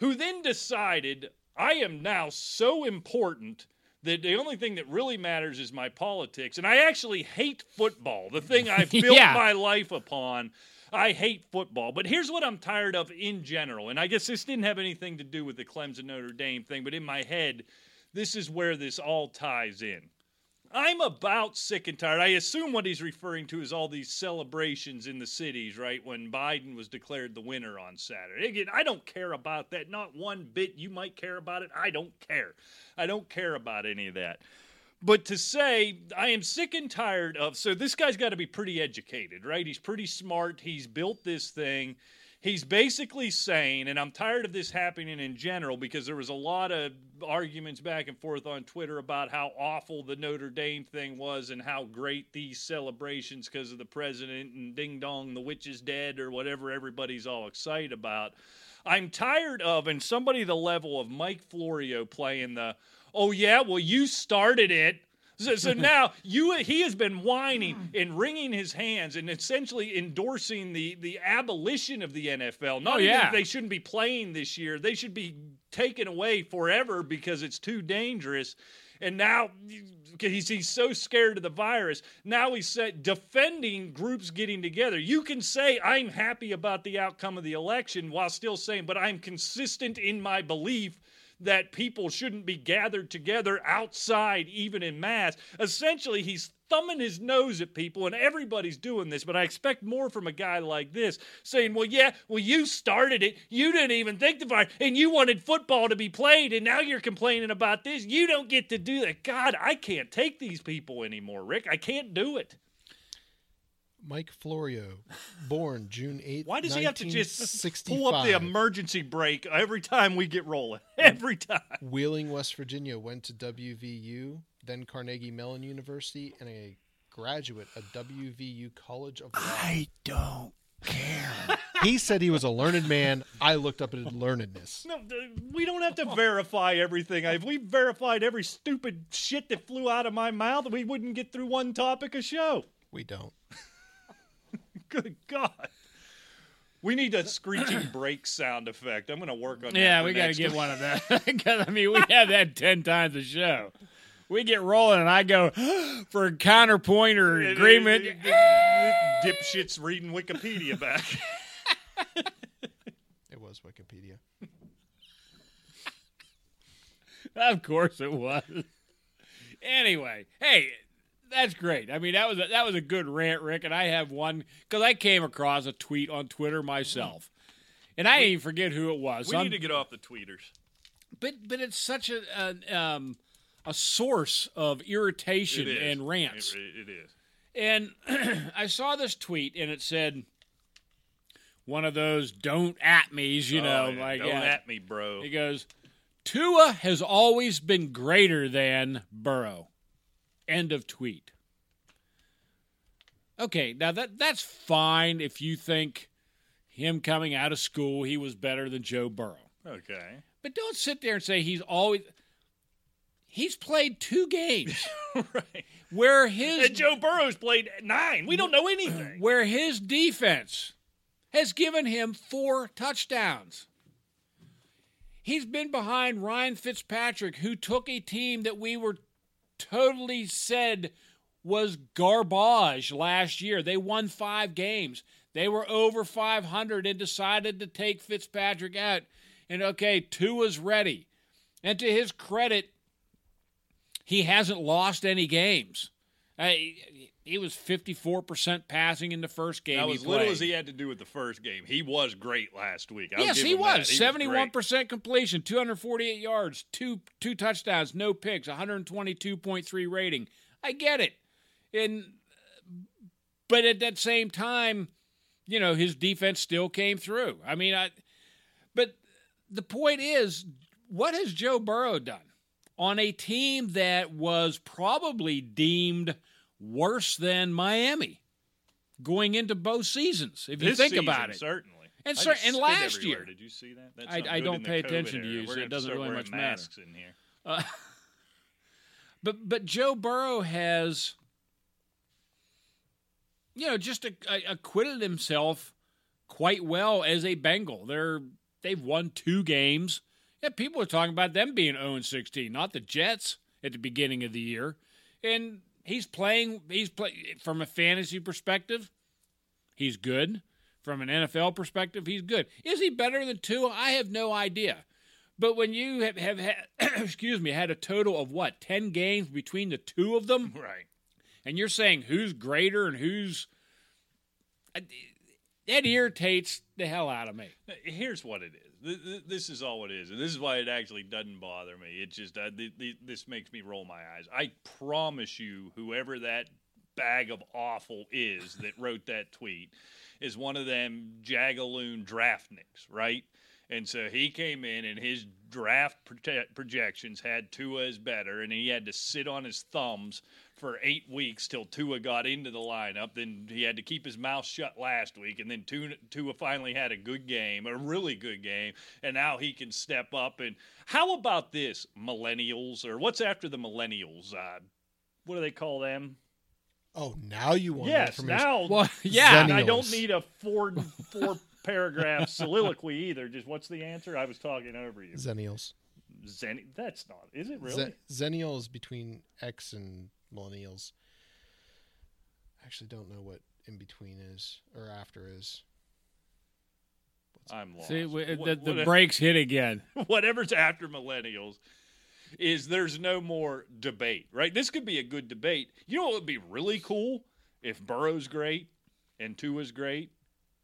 Who then decided I am now so important that the only thing that really matters is my politics, and I actually hate football, the thing I've built Yeah. my life upon. I hate football, but here's what I'm tired of in general. And I guess this didn't have anything to do with the Clemson Notre Dame thing, but in my head, this is where this all ties in. I'm about sick and tired. I assume what he's referring to is all these celebrations in the cities, right? When Biden was declared the winner on Saturday. Again, I don't care about that. Not one bit. You might care about it. I don't care. I don't care about any of that. But to say, I am sick and tired of, so this guy's got to be pretty educated, right? He's pretty smart. He's built this thing. He's basically saying, and I'm tired of this happening in general because there was a lot of arguments back and forth on Twitter about how awful the Notre Dame thing was and how great these celebrations because of the president and ding dong, the witch is dead or whatever everybody's all excited about. I'm tired of, and somebody the level of Mike Florio playing the, oh yeah, well you started it. So, so now you he has been whining and wringing his hands and essentially endorsing the the abolition of the NFL. Not Oh, yeah. they shouldn't be playing this year; they should be taken away forever because it's too dangerous. And now he's, he's so scared of the virus. Now he's said defending groups getting together. You can say I'm happy about the outcome of the election while still saying, but I'm consistent in my belief that people shouldn't be gathered together outside, even in mass. Essentially, he's thumbing his nose at people, and everybody's doing this. But I expect more from a guy like this, saying, "Well, yeah, well, you started it. You didn't even think the virus, and you wanted football to be played, and now you're complaining about this. You don't get to do that. God, I can't take these people anymore, Rick. I can't do it." Mike Florio, born June 8th. Why does he have to just pull up the emergency brake every time we get rolling? Every time. Wheeling, West Virginia, went to WVU, then Carnegie Mellon University, and a graduate of WVU College of Law. I don't care. He said he was a learned man. I looked up at his learnedness. No, uh, we don't have to verify everything. If we verified every stupid shit that flew out of my mouth, we wouldn't get through one topic a show. We don't. Good God. We need a screeching brake sound effect. I'm going to work on that. Yeah, we got to get week. one of that. Because I mean, we have that ten times a show. We get rolling, and I go for a counterpoint or It- it- agreement. it- it- Dipshits reading Wikipedia back. It was Wikipedia. Of course it was. Anyway, hey, that's great. I mean, that was a, that was a good rant, Rick. And I have one because I came across a tweet on Twitter myself, and I didn't even forget who it was. we Some- need to get off the tweeters. but but it's such a a, um, a source of irritation and rants. It- it is. And I saw this tweet, and it said one of those "don't at me's," you know, Oh, yeah. like Don't yeah. at me, bro. He goes, Tua has always been greater than Burrow. End of tweet. Okay, now that that's fine if you think him coming out of school he was better than Joe Burrow. Okay. But don't sit there and say he's always he's played two games right. where his And Joe Burrow's played nine. We don't know anything. where his defense has given him four touchdowns. He's been behind Ryan Fitzpatrick, who took a team that we were totally said was garbage last year. They won five games. They were over 500 and decided to take Fitzpatrick out. And okay, Tua's ready. And to his credit, he hasn't lost any games. He, was 54% passing in the first game. Now, he as little as he had to do with the first game, he was great last week. I'll yes, he was. He Seventy-one great. percent completion, two hundred forty-eight yards, two two touchdowns, no picks, one hundred twenty-two point three rating. I get it, and but at that same time, you know, his defense still came through. I mean, I. But the point is, what has Joe Burrow done on a team that was probably deemed worse than Miami going into both seasons? If you This think season, about it, certainly. And cer- and last everywhere. year- did you see that? That's I- I don't pay attention to you, so it gonna have to doesn't really much matter. in here. Uh, but but Joe Burrow has, you know, just acquitted himself quite well as a Bengal. They're they've won two games. Yeah, people are talking about them being 0 16, not the Jets at the beginning of the year. And he's playing. He's play from a fantasy perspective. He's good. From an NFL perspective, he's good. Is he better than Tua? I have no idea. But when you have, have had, excuse me, had a total of what, 10 games between the two of them, Right. and you're saying who's greater and who's. Uh, that irritates the hell out of me. Here's what it is. Th- th- This is all it is, and this is why it actually doesn't bother me. It just uh, th- th- this makes me roll my eyes. I promise you, whoever that bag of awful is that wrote that tweet is one of them jagaloon draftniks, right? And so he came in, and his draft prote- projections had Tua as better, and he had to sit on his thumbs for eight weeks till Tua got into the lineup. Then he had to keep his mouth shut last week, and then Tua, Tua finally had a good game, a really good game, and now he can step up. And how about this, millennials, or what's after the millennials? Uh, what do they call them? Oh, now you want yes, information. now. Well, yeah. and I don't need a four four paragraph soliloquy either. Just what's the answer? I was talking over you. Zennials. Zen. That's not. Is it really? Ze- Zennial is between X and millennials. I actually don't know what in between is or after is. I'm lost. See, we, What- the, the what- brakes hit again. whatever's after millennials is there's no more debate, right? This could be a good debate. You know what would be really cool if Burrow's great and Tua's great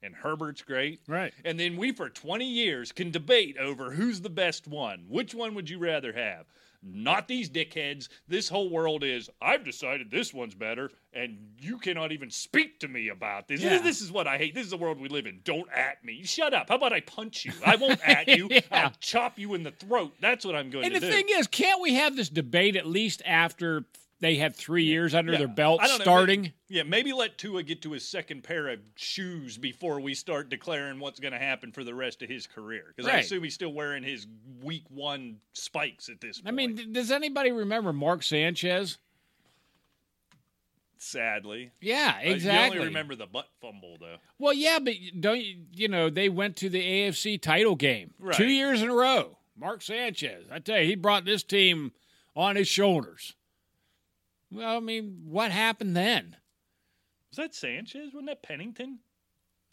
and Herbert's great. Right. And then we for 20 years can debate over who's the best one. Which one would you rather have? Not these dickheads. This whole world is, I've decided this one's better, and you cannot even speak to me about this. Yeah. This is what I hate. This is the world we live in. Don't at me. Shut up. How about I punch you? I won't at you. Yeah. I'll chop you in the throat. That's what I'm going And to do. And the thing is, can't we have this debate at least after they had three years under Yeah, their belt I know, starting? maybe- yeah, maybe let Tua get to his second pair of shoes before we start declaring what's going to happen for the rest of his career. Because I assume he's still wearing his week one spikes at this point. I mean, th- does anybody remember Mark Sanchez? sadly, Yeah, Uh, exactly. You only remember the butt fumble though. Well, yeah, but don't you, you know they went to the AFC title game Right. two years in a row. Mark Sanchez, I tell you, he brought this team on his shoulders. Well, I mean, what happened then? Was that Sanchez? Wasn't that Pennington?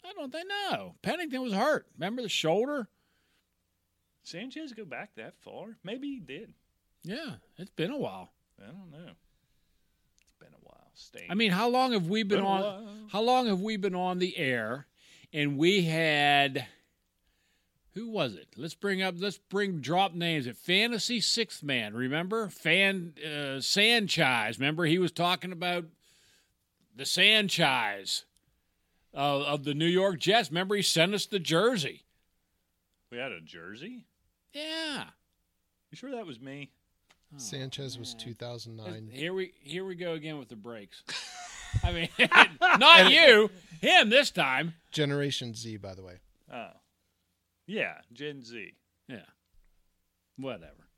I don't think no. Pennington was hurt. Remember the shoulder? Sanchez go back that far? Maybe he did. Yeah, it's been a while. I don't know. It's been a while. Stain. I mean, how long have we been Been on? How long have we been on the air? And we had who was it? Let's bring up. Let's bring drop names. At Fantasy Sixth Man, remember Fan uh, Sanchez? Remember he was talking about the Sanchez of, of the New York Jets. Remember he sent us the jersey. we had a jersey. Yeah. You sure that was me? Sanchez was 2009. Here we here we go again with the breaks. I mean, not you, him this time. Generation Z, by the way. Oh, yeah, Gen Z. Yeah. Whatever.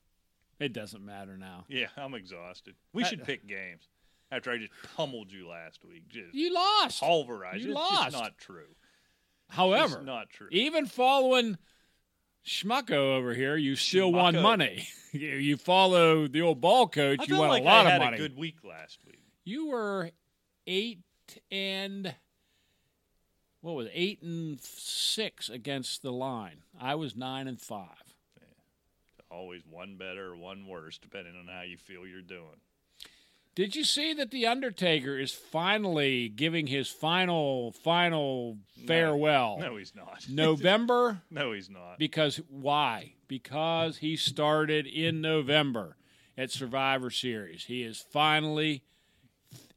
It doesn't matter now. Yeah, I'm exhausted. We Uh, should pick games. After I just pummeled you last week, just You lost. pulverized. you it's lost. just not true. However, it's not true. even following Schmucko over here, you still won money. you, follow the old ball coach, I you won like a lot I of had money. a good week last week. You were eight and what was it? eight and six against the line. I was nine and five. Always one better or one worse, depending on how you feel you're doing. Did you see that the Undertaker is finally giving his final final farewell? No, he's not. November no, he's not. because why? Because he started in November at Survivor Series. He is finally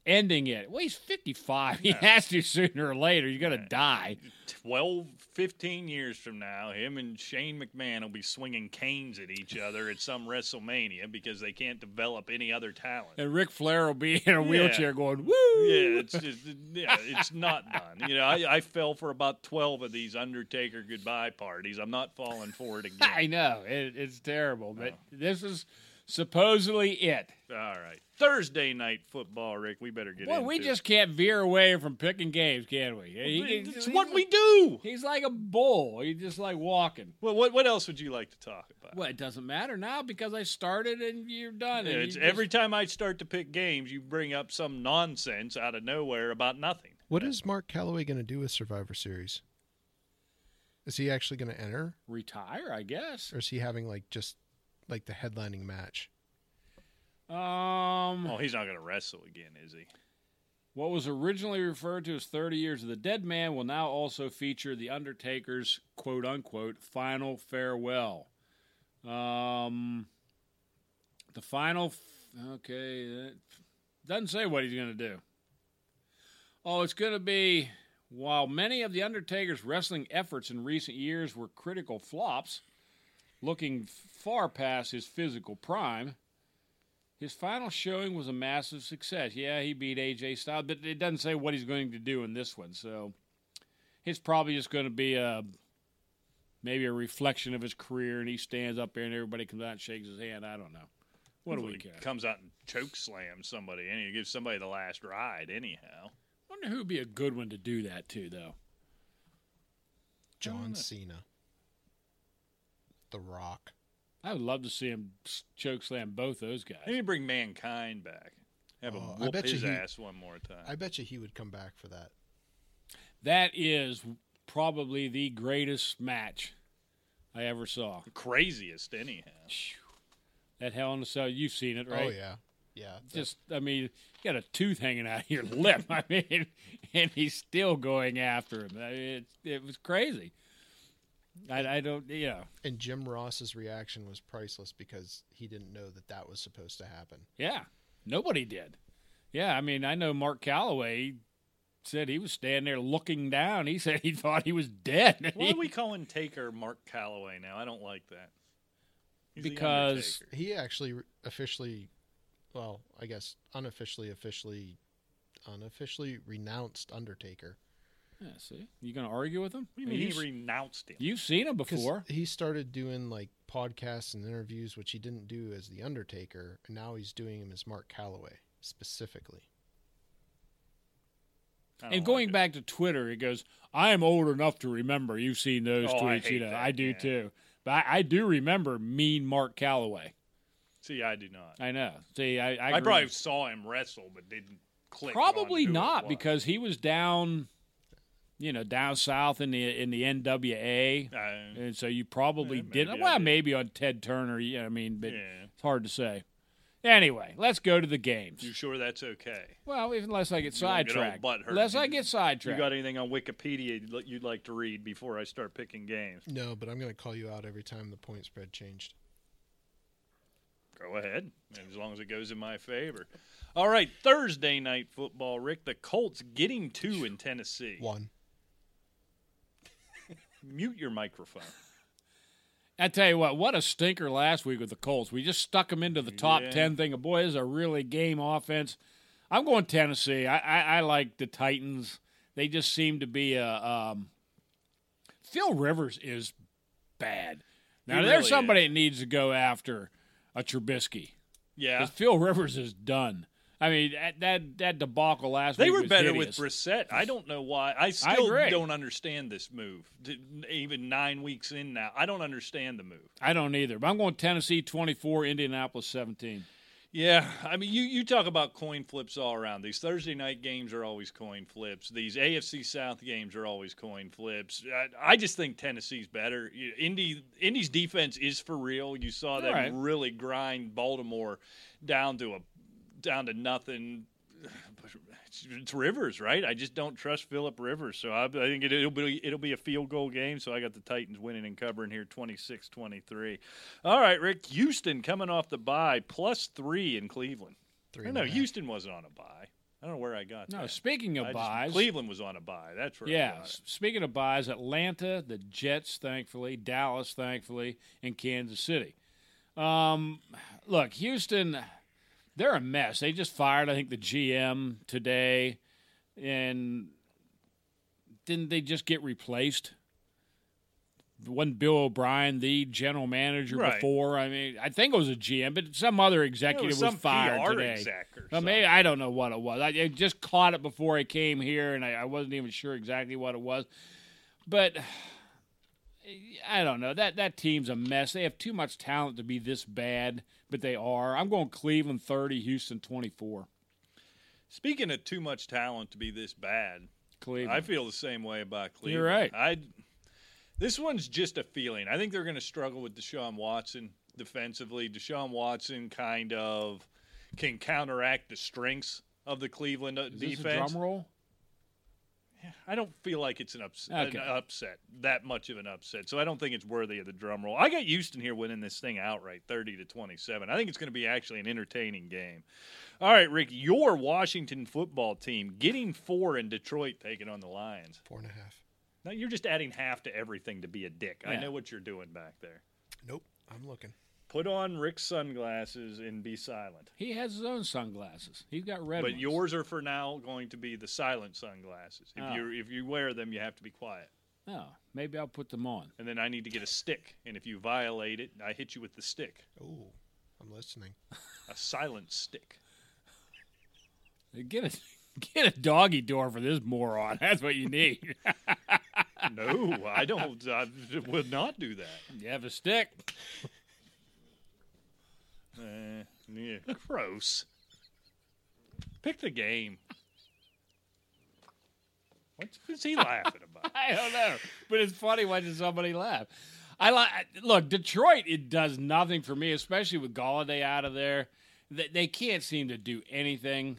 ending it. Well, he's 55. He has to sooner or later. You're going to die. 12, 15 years from now, him and Shane McMahon will be swinging canes at each other at some WrestleMania because they can't develop any other talent. And Ric Flair will be in a wheelchair going, woo. Yeah, it's just yeah, it's not done. You know, I, I fell for about twelve of these Undertaker goodbye parties. I'm not falling for it again. I know. It, it's terrible. But this is supposedly it. All right, Thursday night football, Rick. We better get Boy, into we it. just can't veer away from picking games, can we? He- It's he- what we do. He's like a bull. He's just like walking. Well, what what else would you like to talk about? Well, it doesn't matter now because I started and you're done. Yeah, and it's you just- every time I start to pick games, you bring up some nonsense out of nowhere about nothing. What is Mark Calaway going to do with Survivor Series? Is he actually going to enter, retire, I guess. or is he having like just like the headlining match? Um, Oh, he's not going to wrestle again, is he? what was originally referred to as 30 Years of the Dead Man will now also feature the Undertaker's quote unquote final farewell. Um, the final. F- okay, that doesn't say what he's going to do. Oh, it's going to be while many of the Undertaker's wrestling efforts in recent years were critical flops, looking far past his physical prime. His final showing was a massive success. Yeah, he beat AJ Styles, but it doesn't say what he's going to do in this one. So it's probably just going to be a maybe a reflection of his career, and he stands up there and everybody comes out and shakes his hand. I don't know. What do we He care? comes out and choke slams somebody, and he gives somebody the last ride. Anyhow, wonder who would be a good one to do that to, though. John uh, Cena, The Rock. I would love to see him choke slam both those guys. they need to bring mankind back. Have him Oh, I whoop bet you his he- ass one more time. I bet you he would come back for that. That is probably the greatest match I ever saw. Craziest, anyhow. That Hell in a Cell, you've seen it, right? Oh yeah, yeah. just I mean, you got a tooth hanging out of your lip. I mean, and he's still going after him. I mean, it, it was crazy. I, I don't, you know, And Jim Ross's reaction was priceless because he didn't know that that was supposed to happen. yeah, nobody did. Yeah, I mean, I know Mark Calaway said he was standing there looking down. He said he thought he was dead. Why are we calling Taker Mark Calaway now? I don't like that. He's Because- He actually officially, well, I guess unofficially, officially, unofficially renounced Undertaker. Yeah, see, you gonna argue with him? What do you mean You've- he renounced him? You've seen him 'Cause before. he started doing like podcasts and interviews, which he didn't do as the Undertaker, and now he's doing him as Mark Calaway specifically. I don't And going like it. back to Twitter, he goes, "I am old enough to remember." You've seen those Oh, I tweets, you hate know. that, I do yeah. too. But I, I do remember mean Mark Calaway. See, I do not. I know. See, I I, I, agree. probably saw him wrestle, but didn't click. probably on who it not was. because he was down, you know, down south in the in the NWA, Uh, and so you probably Yeah, didn't. maybe well, did. maybe on Ted Turner. Yeah, I mean, but yeah. it's hard to say. Anyway, let's go to the games. You sure that's okay? Well, unless I get You won't get sidetracked. butthurt. Unless I get sidetracked. You sidetracked. got anything on Wikipedia you'd you'd like to read before I start picking games? No, but I'm going to call you out every time the point spread changed. Go ahead, as long as it goes in my favor. All right, Thursday night football, Rick. The Colts getting two in Tennessee. One. Mute your microphone. I tell you what, what a stinker last week with the Colts. We just stuck them into the top Yeah. ten thing. Boy, this is a really game offense. I'm going Tennessee. I, I, I like the Titans. They just seem to be a. Um, Phil Rivers is bad. Now He there's somebody is. that needs to go after a Trubisky. Yeah, Phil Rivers is done. I mean that that, that debacle last they week They were better hideous. with Brissett. I don't know why. I still agree. don't understand this move. Even nine weeks in now, I don't understand the move. I don't either. But I'm going Tennessee 24, Indianapolis 17. Yeah, I mean, you, you talk about coin flips all around. These Thursday night games are always coin flips. These AFC South games are always coin flips. I, I just think Tennessee's better. Indy Indy's defense is for real. You saw them Right. really grind Baltimore down to a down to nothing. It's, Rivers, right? I just don't trust Philip Rivers, so I, I think it, will be it'll be a field goal game. So I got the Titans winning and covering here, 26-23. All right, Rick, Houston coming off the bye, plus three in Cleveland. Three I and know a half. Houston wasn't on a bye. I don't know where I got No, that. speaking of I just- buys, Cleveland was on a bye. That's. I Yeah. Speaking of buys, Atlanta, the Jets, thankfully, Dallas, thankfully, and Kansas City. Um, look, Houston, they're a mess. They just fired, I think, the GM today, and didn't they just get replaced? Wasn't Bill O'Brien the general manager Right. before? I mean, I think it was a GM, but some other executive was was, fired PR today. exec or Well, maybe. I don't know what it was. I, I just caught it before I came here, and I, I wasn't even sure exactly what it was. But I don't know. That that team's a mess. They have too much talent to be this bad, but they are. I'm going Cleveland 30, Houston 24. Speaking of too much talent to be this bad, Cleveland. I feel the same way about Cleveland. You're right. I this one's just a feeling. I think they're going to struggle with Deshaun Watson defensively. Deshaun Watson kind of can counteract the strengths of the Cleveland Is defense. drum roll? I don't feel like it's an, ups- an upset, that much of an upset. So I don't think it's worthy of the drum roll. I got Houston here winning this thing outright, thirty to twenty-seven. I think it's going to be actually an entertaining game. All right, Rick, your Washington football team getting four in Detroit, taking on the Lions. Four and a half. Now you're just adding half to everything to be a dick. I know what you're doing back there. Nope. I'm looking. Put on Rick's sunglasses and be silent. He has his own sunglasses. He's got red but ones. yours are for now going to be the silent sunglasses. If ah. Oh. you if you wear them, you have to be quiet. Oh, maybe I'll put them on. and then I need to get a stick. And if you violate it, I hit you with the stick, Oh, I'm listening. a silent stick. Get a get a doggy door for this moron. That's what you need. No, I don't. I would not do that. you have a stick. Uh, yeah, gross. Pick the game. What's, what's he laughing about? I don't know, but it's funny watching somebody laugh. I like look Detroit. It does nothing for me, especially with Golladay out of there. They, they can't seem to do anything.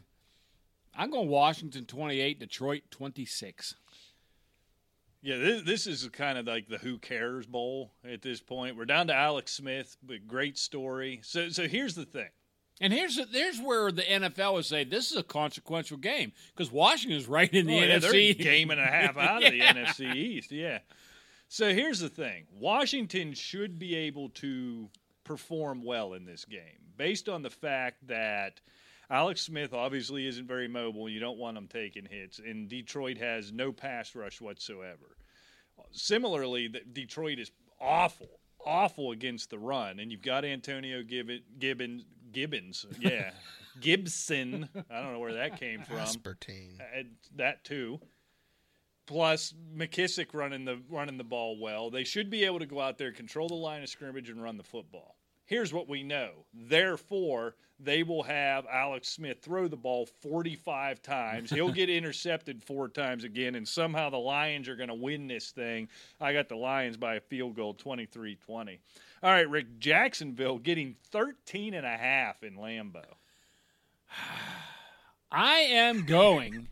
I'm going Washington 28, Detroit 26. Yeah, this, this is kind of like the who cares bowl at this point. We're down to Alex Smith, but great story. So, so here's the thing. And here's there's where the NFL would say this is a consequential game because Washington's right in the Oh, yeah, NFC. they're game and a half out of the NFC East. Yeah. So here's the thing Washington should be able to perform well in this game based on the fact that Alex Smith obviously isn't very mobile. You don't want him taking hits, and Detroit has no pass rush whatsoever. Similarly, the- Detroit is awful, awful against the run, and you've got Antonio Gibbon, Gibbons, Gibbons, yeah, Gibson. I don't know where that came from. Aspartame. Uh, that too. Plus McKissic running the running the ball well. They should be able to go out there, control the line of scrimmage, and run the football. Here's what we know. Therefore, they will have Alex Smith throw the ball 45 times. He'll get intercepted four times again, and somehow the Lions are going to win this thing. I got the Lions by a field goal, 23 20. All right, Rick, Jacksonville getting 13 and a half in Lambeau. I am going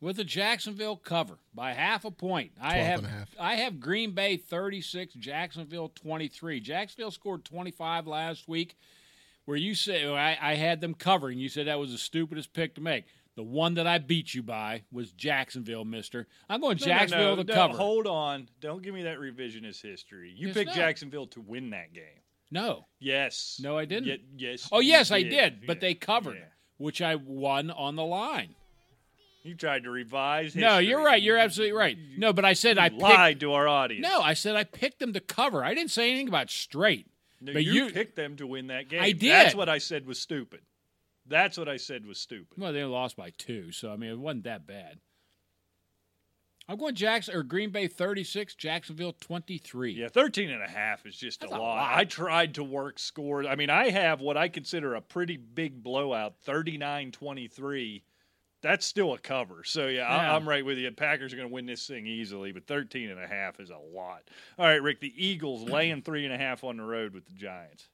with the Jacksonville cover by half a point. I have and a half. I have Green Bay 36, Jacksonville 23. Jacksonville scored 25 last week where you said I, I had them covering. You said that was the stupidest pick to make. The one that I beat you by was Jacksonville, mister. I'm going No, no, Jacksonville no, to no, cover. Hold on. Don't give me that revisionist history. You It's picked not. Jacksonville to win that game. no. Yes. No, I didn't. Ye- yes. Oh, you yes, I did, but Yeah, they covered, yeah. which I won on the line. You tried to revise history. No, you're right. You're absolutely right. No, but I said You I picked lied to our audience. No, I said I picked them to cover. I didn't say anything about straight. No, but you, you- picked them to win that game. I did. That's what I said was stupid. That's what I said was stupid. Well, they lost by two, so I mean it wasn't that bad. I'm going Jackson or Green Bay 36, Jacksonville 23. Yeah, 13 and a half is just a a lot. lot. I tried to work scores. I mean, I have what I consider a pretty big blowout, 39-23. That's still a cover. So, yeah, Yeah. I, I'm right with you. Packers are going to win this thing easily, but 13 and a half is a lot. All right, Rick, the Eagles laying three and a half on the road with the Giants.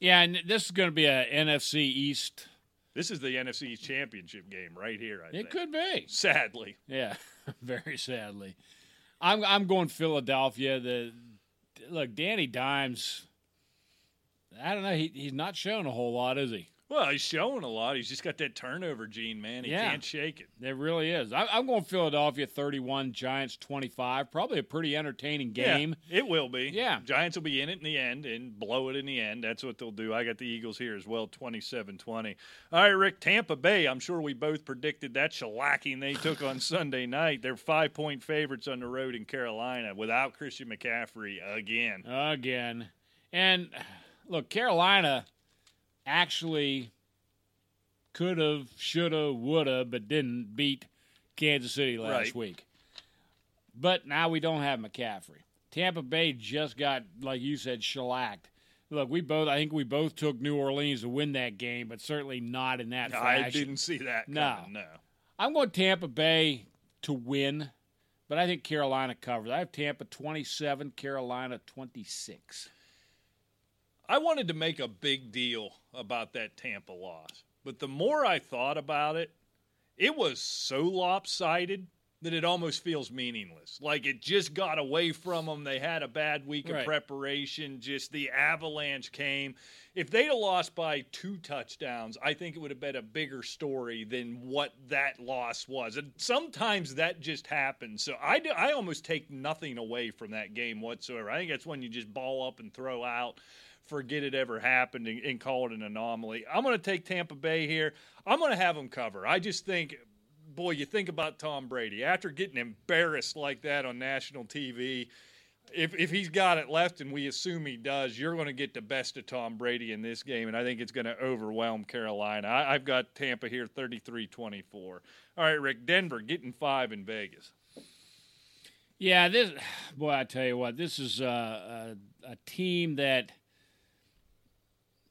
Yeah, and this is going to be a NFC East. This is the NFC Championship game right here, I It think. could be. Sadly. Yeah, very sadly. I'm I'm going Philadelphia. The look, Danny Dimes. I don't know. He, he's not showing a whole lot, is he? Well, he's showing a lot. He's just got that turnover gene, man. He Yeah. can't shake it. It really is. I, I'm going Philadelphia 31, Giants 25. Probably a pretty entertaining game. Yeah, it will be. Yeah. Giants will be in it in the end and blow it in the end. That's what they'll do. I got the Eagles here as well, 27 20. All right, Rick, Tampa Bay. I'm sure we both predicted that shellacking they took on Sunday night. They're five point favorites on the road in Carolina without Christian McCaffrey again. again. And look, Carolina actually could have, should have, would have, but didn't beat Kansas City last Right. week. But now we don't have McCaffrey. Tampa Bay just got, like you said, shellacked. Look, we both, I think we both took New Orleans to win that game, but certainly not in that I fashion. I didn't see that. No. Coming, no. I'm going Tampa Bay to win, but I think Carolina covers. I have Tampa 27, Carolina 26. I wanted to make a big deal about that Tampa loss, but the more I thought about it, it was so lopsided that it almost feels meaningless. Like it just got away from them. They had a bad week of Right. preparation. Just the avalanche came. If they'd have lost by two touchdowns, I think it would have been a bigger story than what that loss was. And sometimes that just happens. So I, do, I almost take nothing away from that game whatsoever. I think that's when you just ball up and throw out forget it ever happened and, and call it an anomaly. I'm going to take Tampa Bay here. I'm going to have them cover. I just think, boy, you think about Tom Brady after getting embarrassed like that on national TV. If, if he's got it left, and we assume he does, you're going to get the best of Tom Brady in this game, and I think it's going to overwhelm Carolina. I, I've got Tampa here 33 24. All right, Rick, Denver getting five in Vegas. Yeah, this boy, I tell you what, this is uh, a, a team that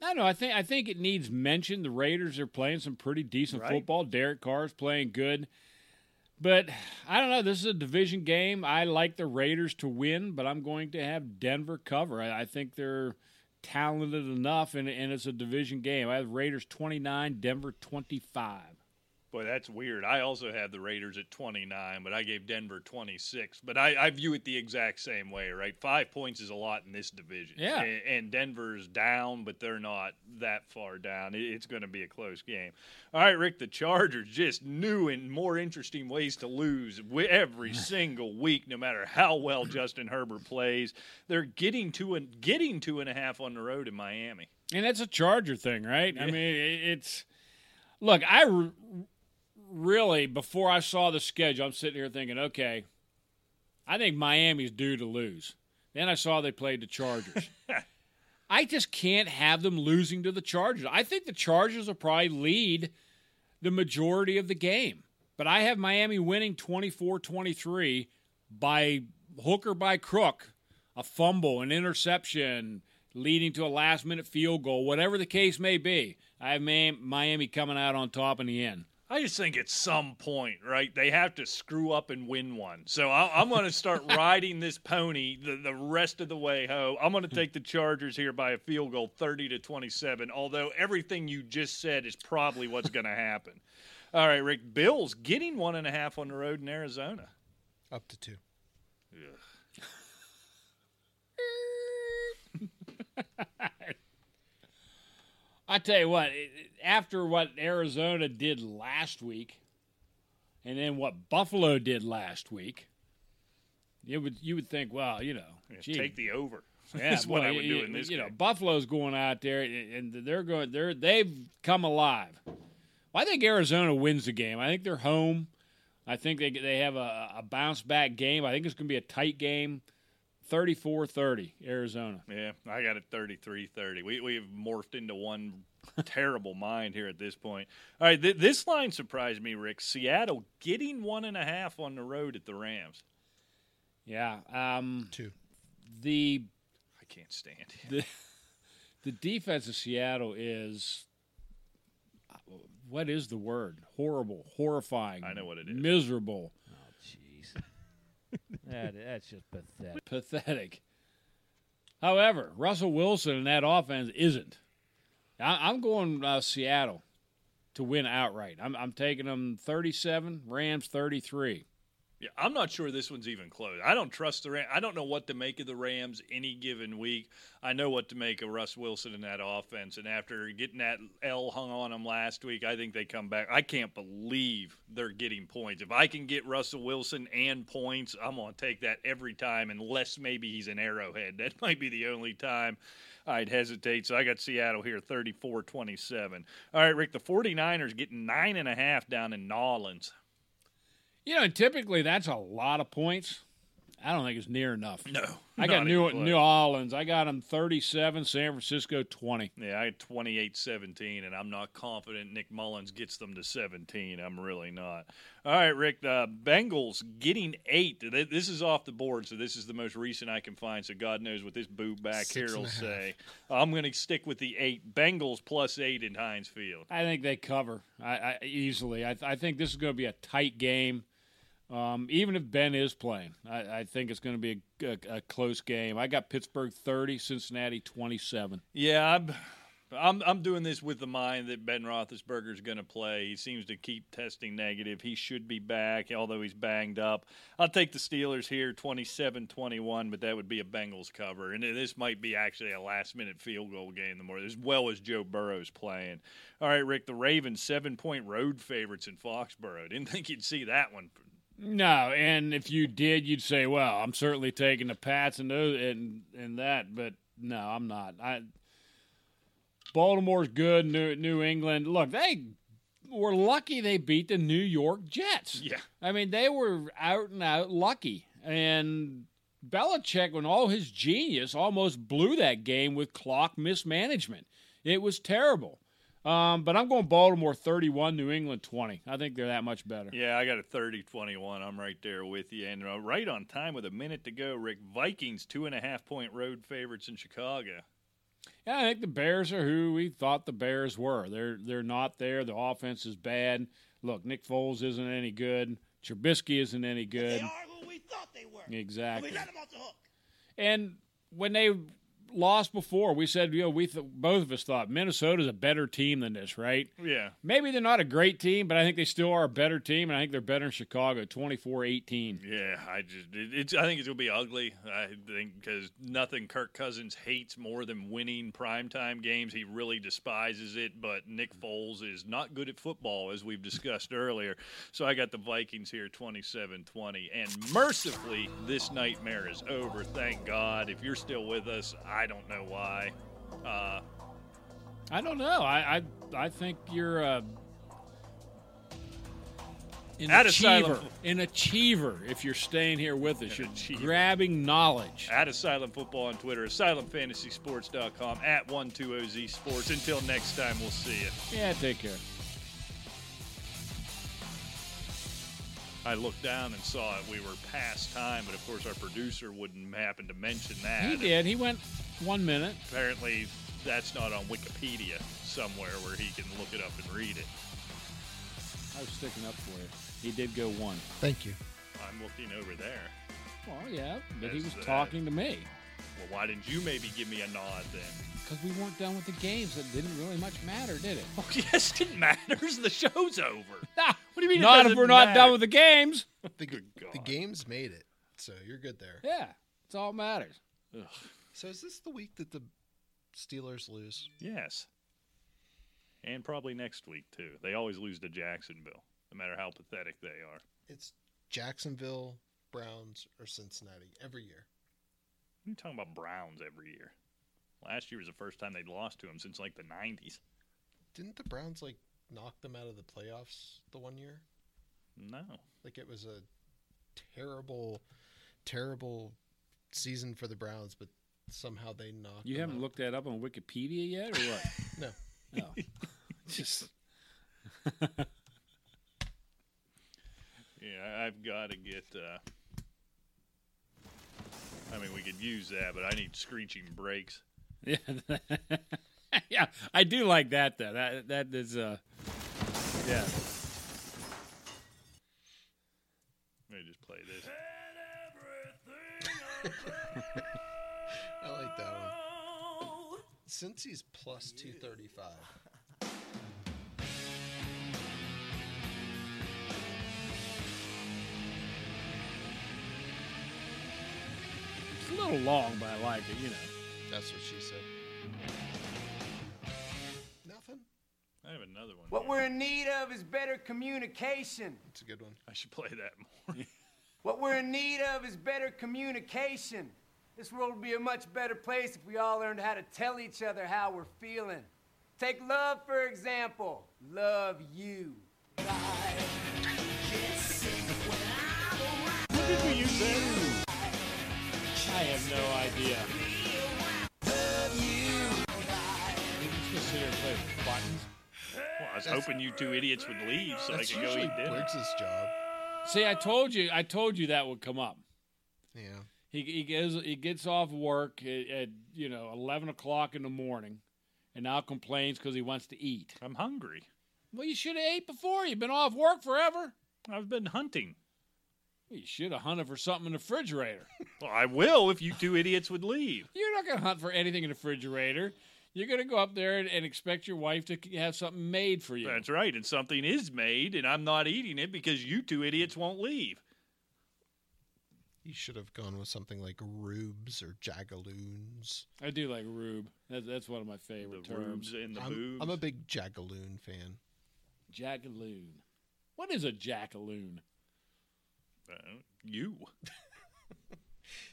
I don't know. I think I think it needs mention. The Raiders are playing some pretty decent Right. football. Derek Carr is playing good, but I don't know. This is a division game. I like the Raiders to win, but I'm going to have Denver cover. I, I think they're talented enough, and, and it's a division game. I have Raiders 29, Denver 25. Boy, that's weird. I also have the Raiders at 29, but I gave Denver 26. But I, I view it the exact same way, right? Five points is a lot in this division. Yeah. And, and Denver's down, but they're not that far down. It, it's going to be a close game. All right, Rick, the Chargers just new and more interesting ways to lose every single week, no matter how well Justin Herbert plays. They're getting two and getting two and a half on the road in Miami. And that's a Charger thing, right? I mean, it- it's look. I really before I saw the schedule, I'm sitting here thinking, okay, I think Miami's due to lose. Then I saw they played the Chargers. I just can't have them losing to the Chargers. I think the Chargers will probably lead the majority of the game. But I have Miami winning 24 23 by hook or by crook, a fumble, an interception, leading to a last minute field goal, whatever the case may be. I have Miami coming out on top in the end. I just think at some point, right, they have to screw up and win one. So I, I'm going to start riding this pony the, the rest of the way home. I'm going to hmm. take the Chargers here by a field goal, 30 to 27. Although everything you just said is probably what's going to happen. All right, Rick. Bills getting one and a half on the road in Arizona. Up to two. I tell you what, after what Arizona did last week, and then what Buffalo did last week, you would you would think, well, you know, gee, Take the over. yeah, That's what I would you, do in this You know. Buffalo's going out there, and they're going. They're they've come alive. I think Arizona wins the game. I think they're home. I think they they have a, a bounce back game. I think it's going to be a tight game. 34-30, Arizona. Yeah, I got it 33 30. We, we've morphed into one terrible mind here at this point. All right, th- this line surprised me, Rick. Seattle getting one and a half on the road at the Rams. Yeah. Um, Two. the I can't stand it. the the defense of Seattle is what is the word? Horrible, horrifying. I know what it is. Miserable, Jeez. That, that's just pathetic. pathetic. However, Russell Wilson in that offense isn't. I, I'm going uh, Seattle to win outright. I'm, I'm taking them 37, Rams 33. Yeah, I'm not sure this one's even close. I don't trust the Rams. I don't know what to make of the Rams any given week. I know what to make of Russ Wilson in that offense. And after getting that L hung on them last week, I think they come back. I can't believe they're getting points. If I can get Russell Wilson and points, I'm going to take that every time, unless maybe he's an arrowhead. That might be the only time. I'd hesitate. So I got Seattle here 34 27. All right, Rick, the 49ers getting nine and a half down in Nolans. You know, and typically that's a lot of points. I don't think it's near enough. No. I got New close. New Orleans. I got them 37, San Francisco 20. Yeah, I had 28 17, and I'm not confident Nick Mullens gets them to 17. I'm really not. All right, Rick, the Bengals getting eight. This is off the board, so this is the most recent I can find, so God knows what this boo back Six here will say. I'm going to stick with the eight. Bengals plus eight in Heinz Field. I think they cover I, I, easily. I, I think this is going to be a tight game. Um, even if Ben is playing, I, I think it's going to be a, a, a close game. I got Pittsburgh 30, Cincinnati 27. Yeah, I'm, I'm I'm doing this with the mind that Ben Roethlisberger is going to play. He seems to keep testing negative. He should be back, although he's banged up. I'll take the Steelers here, 27-21, but that would be a Bengals cover. And this might be actually a last-minute field goal game the more, as well as Joe Burrow's playing. All right, Rick, the Ravens, seven-point road favorites in Foxborough. Didn't think you'd see that one. No, and if you did, you'd say, "Well, I'm certainly taking the Pats and those and and that," but no, I'm not. I Baltimore's good. New New England, look, they were lucky they beat the New York Jets. Yeah. I mean, they were out and out lucky, and Belichick, with all his genius, almost blew that game with clock mismanagement. It was terrible. Um, but I'm going Baltimore 31, New England 20. I think they're that much better. Yeah, I got a 30-21. I'm right there with you. And uh, right on time with a minute to go, Rick, Vikings, two-and-a-half-point road favorites in Chicago. Yeah, I think the Bears are who we thought the Bears were. They're they're not there. The offense is bad. Look, Nick Foles isn't any good. Trubisky isn't any good. They are who we thought they were. Exactly. We let them off the hook. And when they lost before. We said, you know, we th- both of us thought Minnesota's a better team than this, right? Yeah. Maybe they're not a great team, but I think they still are a better team, and I think they're better in Chicago, 24-18. Yeah, I just it, it's. I think it's gonna be ugly. I think because nothing Kirk Cousins hates more than winning primetime games. He really despises it. But Nick Foles is not good at football, as we've discussed earlier. So I got the Vikings here, 27-20. and mercifully, this nightmare is over. Thank God. If you're still with us, I don't know why. Uh, I don't know. I I, I think you're uh, an At achiever. An achiever if you're staying here with us. An You're grabbing knowledge. at Asylum Football on Twitter, AsylumFantasySports.com, at 120Z Sports. Until next time, we'll see you. Yeah, take care. I looked down and saw it. We were past time, but of course our producer wouldn't happen to mention that. He did. He went one minute. Apparently, that's not on Wikipedia somewhere where he can look it up and read it. I was sticking up for you. He did go one. Thank you. I'm looking over there. Well, yeah, but he was that. talking to me Well, why didn't you maybe give me a nod then? because we weren't done with the games. It didn't really much matter, did it? Oh, yes, it matters. The show's over. Nah, What do you mean? it not if we're not matter? done with the games. The, Good the games made it, so you're good there. Yeah, it's all that matters. Ugh. So is this the week that the Steelers lose? Yes. And probably next week, too. They always lose to Jacksonville, no matter how pathetic they are. It's Jacksonville, Browns, or Cincinnati every year. You talking about Browns every year? Last year was the first time they'd lost to them since like the '90s. Didn't the Browns like knock them out of the playoffs the one year? No, Like it was a terrible, terrible season for the Browns, but somehow they knocked. You them haven't out. looked that up on Wikipedia yet, or what? No. No. Just yeah, I've got to get. Uh, I mean, we could use that, but I need screeching brakes. yeah, yeah. I do like that though. That that is uh, yeah. Let me just play this. I like that one. Since he's plus two thirty five. Little long, but I like it. You know. That's what she said. Nothing. I have another one. What here. we're in need of is better communication. It's a good one. I should play that more. What we're in need of is better communication. This world would be a much better place if we all learned how to tell each other how we're feeling. Take love, for example. Love you. When did we use that? I have no idea. Just sit here and play with buttons. Well, I was hoping you two idiots would leave so I That's could go usually eat dinner. Briggs's job. See, I told you. I told you that would come up. Yeah. He he goes he gets off work at, at you know eleven o'clock in the morning, and now complains because he wants to eat. I'm hungry. Well, you should have ate before. You've been off work forever. I've been hunting. You should have hunted for something in the refrigerator. Well, I will if you two idiots would leave. You're not going to hunt for anything in the refrigerator. You're going to go up there and, and expect your wife to have something made for you. That's right. And something is made, and I'm not eating it because you two idiots won't leave. You should have gone with something like rubes or jagaloons. I do like rube. That, that's one of my The favorite terms. rubes and the I'm, boobs. I'm a big jagaloon fan. Jackaloon. What is a jackaloon? Uh, you.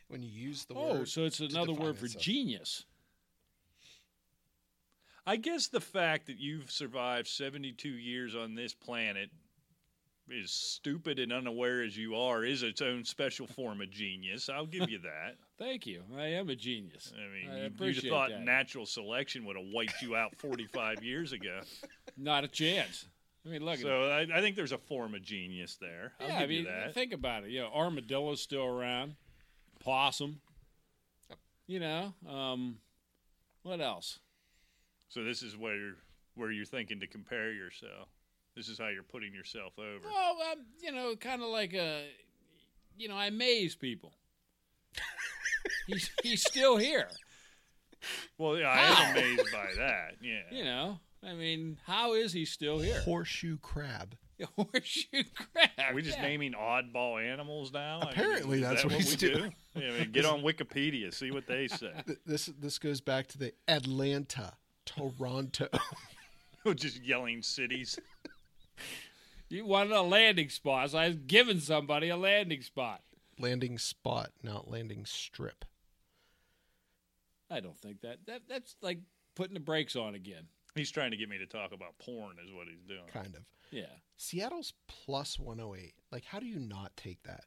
When you use the word. Oh, word. so it's another word for itself. genius. I guess the fact that you've survived 72 years on this planet, as stupid and unaware as you are, is its own special form of genius. I'll give you that. Thank you. I am a genius. I mean, I you, you'd have thought that. natural selection would have wiped you out 45 years ago. Not a chance. I mean, look. So I, I think there's a form of genius there. I'll yeah, give I mean, you that. think about it. You know, armadillo's still around. Possum. You know, um, what else? So this is where you're, where you're thinking to compare yourself. This is how you're putting yourself over. Well, um, you know, kind of like a, you know, I amaze people. he's he's still here. Well, yeah, I am amazed by that. Yeah. You know, I mean, how is he still here? Horseshoe crab. Horseshoe crab. Are we just yeah. naming oddball animals now? I mean, Apparently that's that what he's we doing. do? Yeah, I mean, get on Wikipedia, see what they say. This this goes back to the Atlanta, Toronto. just yelling cities. You wanted a landing spot, so I was giving somebody a landing spot. landing spot, not landing strip. I don't think that that that's like putting the brakes on again. He's trying to get me to talk about porn, is what he's doing. Kind of. Yeah. Seattle's plus 108. Like, how do you not take that?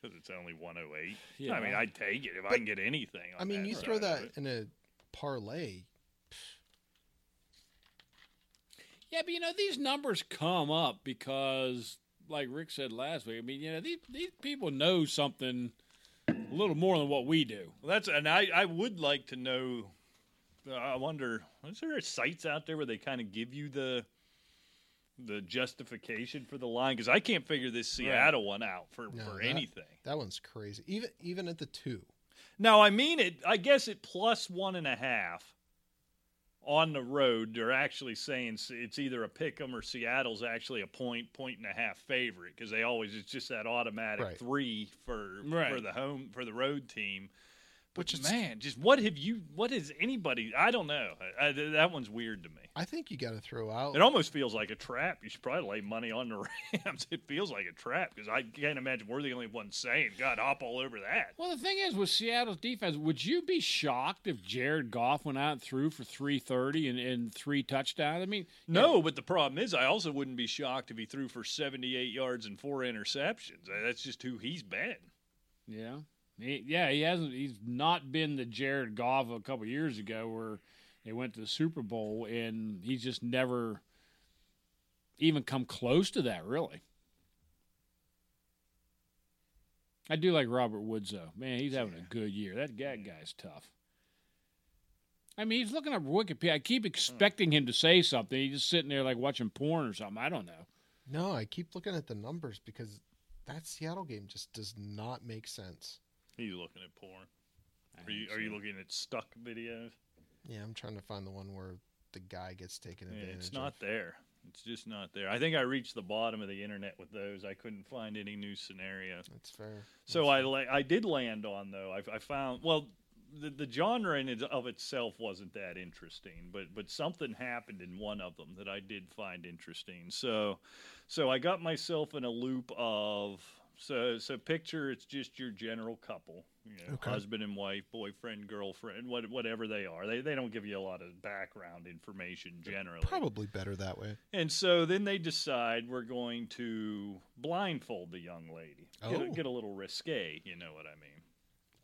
Because it's only 108. Yeah. I mean, I'd take it if I can get anything. On I mean, that you side throw that it. in a parlay. Yeah, but you know these numbers come up because, like Rick said last week. I mean, you know these these people know something a little more than what we do. Well, that's and I, I would like to know. I wonder, is there sites out there where they kind of give you the the justification for the line? Because I can't figure this Seattle one out for, No, for that- anything. That one's crazy. Even even at the two. Now, I mean it. I guess it plus one and a half on the road. They're actually saying it's either a pick 'em or Seattle's actually a point, point and a half favorite because they always it's just that automatic Right. three for for the home for the road team. But Which is- man, just what have you? What is anybody? I don't know. I, I, that one's weird to me. I think you got to throw out. It almost feels like a trap. You should probably lay money on the Rams. It feels like a trap because I can't imagine we're the only ones saying, "God, hop all over that." Well, the thing is with Seattle's defense, would you be shocked if Jared Goff went out and threw for three thirty and, and three touchdowns? I mean, No, but the problem is, I also wouldn't be shocked if he threw for 78 yards and four interceptions. That's just who he's been. Yeah. He, yeah, he hasn't. He's not been the Jared Goff of a couple years ago where they went to the Super Bowl and he's just never even come close to that. Really. I do like Robert Woods though. Man, he's having a good year. That guy guy's tough. I mean, he's looking up Wikipedia. I keep hmm. expecting him to say something. He's just sitting there like watching porn or something. I don't know. no, I keep looking at the numbers because that Seattle game just does not make sense. He's looking at porn. I Are you, think are you looking at stuck videos? Yeah, I'm trying to find the one where the guy gets taken Yeah, advantage it's not of. there. It's just not there. I think I reached the bottom of the internet with those. I couldn't find any new scenario. That's fair. So That's I fair. la- I did land on though. I, I found well, the the genre in it of itself wasn't that interesting, but but something happened in one of them that I did find interesting. So so I got myself in a loop of so so picture it's just your general couple, you know, Okay. husband and wife, boyfriend, girlfriend, what, whatever they are. They they don't give you a lot of background information generally. probably better that way. And so then they decide we're going to blindfold the young lady. Get, a, Oh. get a little risque, you know what I mean.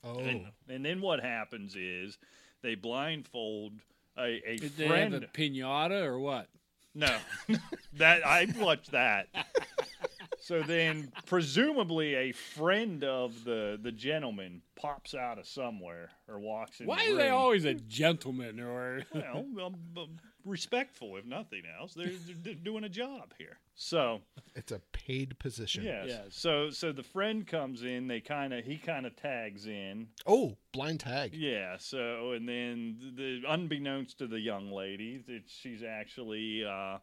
Oh, And, and then what happens is they blindfold a, a Did they friend. have a pinata or what? No, that I watched that. So then, presumably, a friend of the the gentleman pops out of somewhere or walks in. Why the are they room. always a gentleman or? well, um, um, respectful if nothing else? They're, they're doing a job here. So it's a paid position. Yes. Yes. So so the friend comes in. They kind of he kind of tags in. Oh, blind tag. Yeah. So and then the unbeknownst to the young lady that she's actually uh,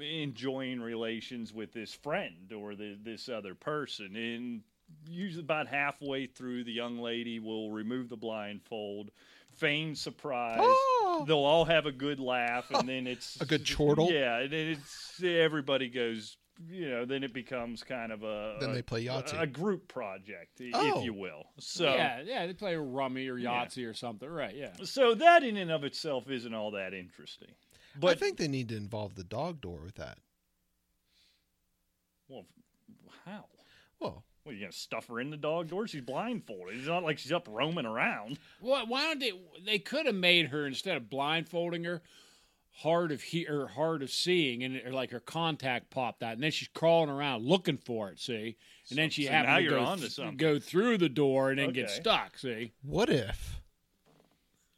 enjoying relations with this friend or the, this other person. And usually about halfway through, the young lady will remove the blindfold, feign surprise. Oh. They'll all have a good laugh, and then it's A good chortle? Yeah, and then it's everybody goes. You know, then it becomes kind of a Then a- they play Yahtzee. a, a group project, Oh. if you will. So yeah, yeah, they play rummy or Yeah. Yahtzee or something, right? Yeah. so that in and of itself isn't all that interesting. But I think they need to involve the dog door with that. well, how? Well, What, are you gonna stuff her in the dog door? She's blindfolded. It's not like she's up roaming around. Well, why don't they? They could have made her instead of blindfolding her, hard of he or hard of seeing, and or like her contact popped out, and then she's crawling around looking for it. See, and then she So happened to you're go, th- go through the door and then get stuck. See, what if?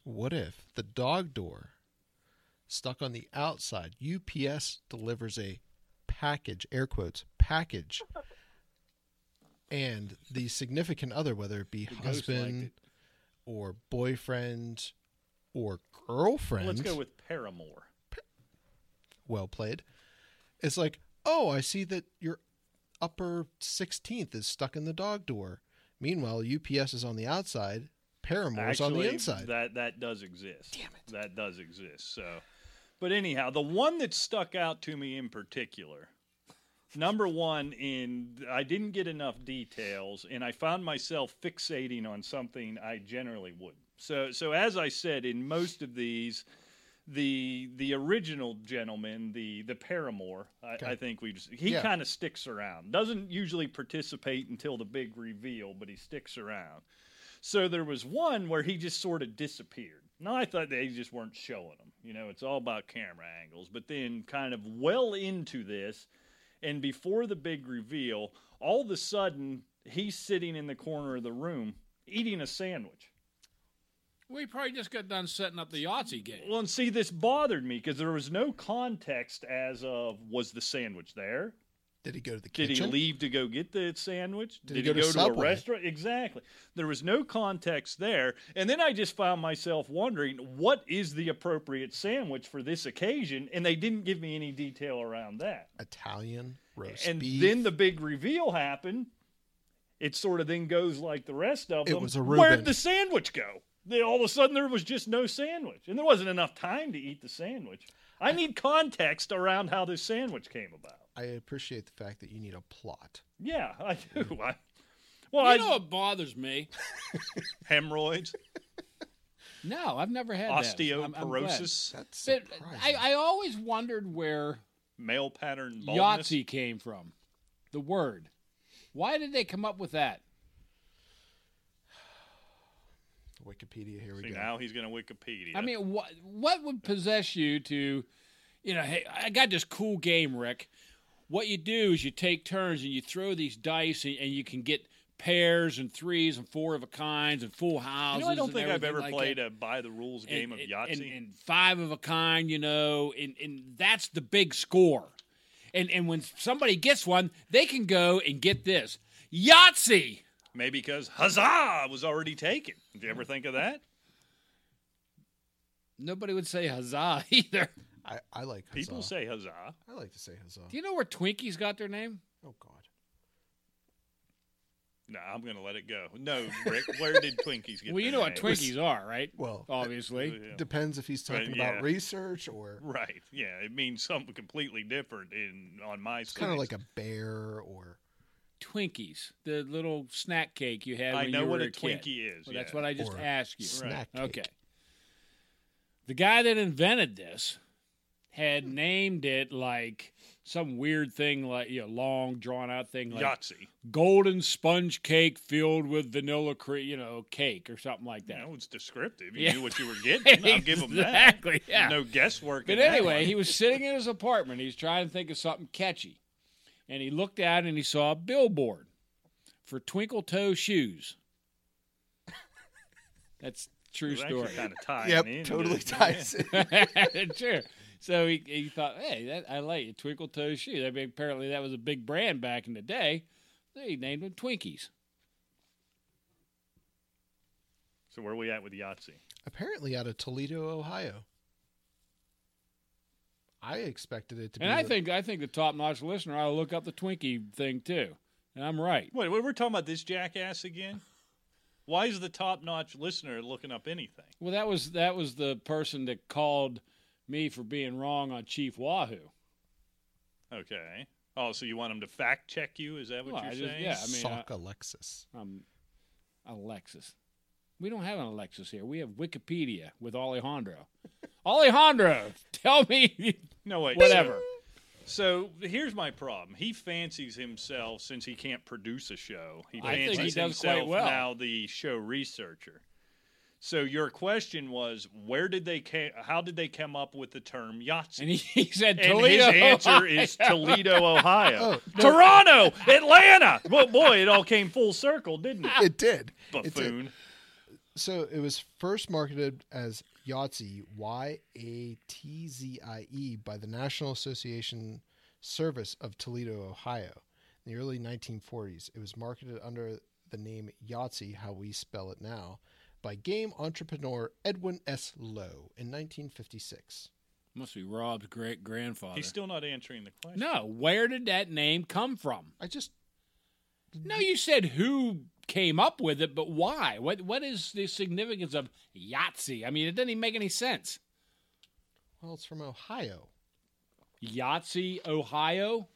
What if the dog door stuck on the outside? UPS delivers a package, air quotes, package, and the significant other, whether it be husband, or boyfriend or girlfriend. Let's go with paramour. well played. It's like, oh, I see that your upper 16th is stuck in the dog door. Meanwhile, UPS is on the outside, paramour's on the inside. That that does exist. Damn it. That does exist. So, but anyhow, the one that stuck out to me in particular, number one, in I didn't get enough details, and I found myself fixating on something I generally wouldn't. So, so as I said, in most of these. The the original gentleman, the the paramour, I, Okay. I think we just he Yeah. kind of sticks around. Doesn't usually participate until the big reveal, but he sticks around. So there was one where he just sort of disappeared. No, I thought they just weren't showing them. You know, it's all about camera angles. But then, kind of well into this, and before the big reveal, all of a sudden he's sitting in the corner of the room eating a sandwich. We probably just got done setting up the Yahtzee game. Well, and see, this bothered me because there was no context as of was the sandwich there? Did he go to the kitchen? Did he leave to go get the sandwich? Did he go to a restaurant? Exactly. There was no context there. And then I just found myself wondering what is the appropriate sandwich for this occasion? And they didn't give me any detail around that. Italian roast and beef. then the big reveal happened. It sort of then goes like the rest of It them. was a Reuben. Where'd the sandwich go? All of a sudden there was just no sandwich. And there wasn't enough time to eat the sandwich. I need context around how this sandwich came about. I appreciate the fact that you need a plot. Yeah, I do. I, well, You I, know what bothers me? hemorrhoids, No, I've never had that. I'm- I'm osteoporosis, That's But. I, I always wondered where male pattern baldness. Yahtzee came from. The word. Why did they come up with that? Wikipedia, here we See, go. now he's going to Wikipedia. I mean, what what would possess you to, you know, hey, I got this cool game, Rick. What you do is you take turns and you throw these dice, and, and you can get pairs and threes and four of a kinds and full houses. you know, I don't think I've ever like played that. a by the rules game of Yahtzee. and, and five of a kind, you know, and, and that's the big score. And and when somebody gets one, they can go and get this Yahtzee. Maybe because Huzzah was already taken. Did you ever think of that? Nobody would say huzzah either. I, I like huzzah. People say Huzzah. I like to say huzzah. Do you know where Twinkies got their name? Oh God. No, I'm going to let it go. No, Rick, where did Twinkies get Well, you their know what? Twinkies are, right? Well, Obviously. Yeah. Depends if he's talking Right, about research or Right. Yeah, it means something completely different in on my it's kind of like a bear or Twinkies, the little snack cake you had I when know you what were a kid. Twinkie is. Well, that's what I just Or asked you. snack cake. Okay. The guy that invented this had named it like some weird thing, like you know, long drawn out thing, like Yahtzee. golden sponge cake filled with vanilla cream, you know, cake or something like You that. know, it's descriptive. You Yeah. knew what you were getting. I'll give him that. Exactly, yeah. No guesswork. But in anyway, one. he was sitting in his apartment. He's trying to think of something catchy. And he looked out and he saw a billboard for Twinkle Toe Shoes. That's a true story. Kind of tying yep, in, totally didn't ties in. sure. So he, he thought, hey, that, I like it. Twinkle Toe Shoes. I mean, apparently that was a big brand back in the day. So he named them Twinkies. So where are we at with Yahtzee? Apparently out of Toledo, Ohio. I expected it to be. And I the- think I think the top notch listener ought to look up the Twinkie thing too. And I'm right. Wait, we're talking about this jackass again? Why is the top-notch listener looking up anything? Well, that was that was the person that called me for being wrong on Chief Wahoo. Okay. Oh, so you want him to fact check you? Is that what Well, you're I just- saying? yeah. I mean, Sock Alexis. Um, Alexis. We don't have an Alexis here. We have Wikipedia with Alejandro. Alejandro, tell me No wait. whatever. So, so here's my problem. He fancies himself since he can't produce a show. He I think fancies he does quite himself well. now the show researcher. So your question was, where did they ca- how did they come up with the term Yahtzee? And he, he said And Toledo. his answer is Toledo, Ohio. Oh, no. Toronto, Atlanta. Well, boy, it all came full circle, didn't it? It did. It did. Buffoon. So it was first marketed as Yahtzee, Y A T Z I E, by the National Association Service of Toledo, Ohio. In the early 1940s, it was marketed under the name Yahtzee, how we spell it now, by game entrepreneur Edwin S. Lowe in 1956? Must be Rob's great grandfather. He's still not answering the question. no, where did that name come from? I just No, you said who came up with it, but why? What what is the significance of Yahtzee? I mean, it doesn't even make any sense. well, it's from Ohio. Yahtzee, Ohio?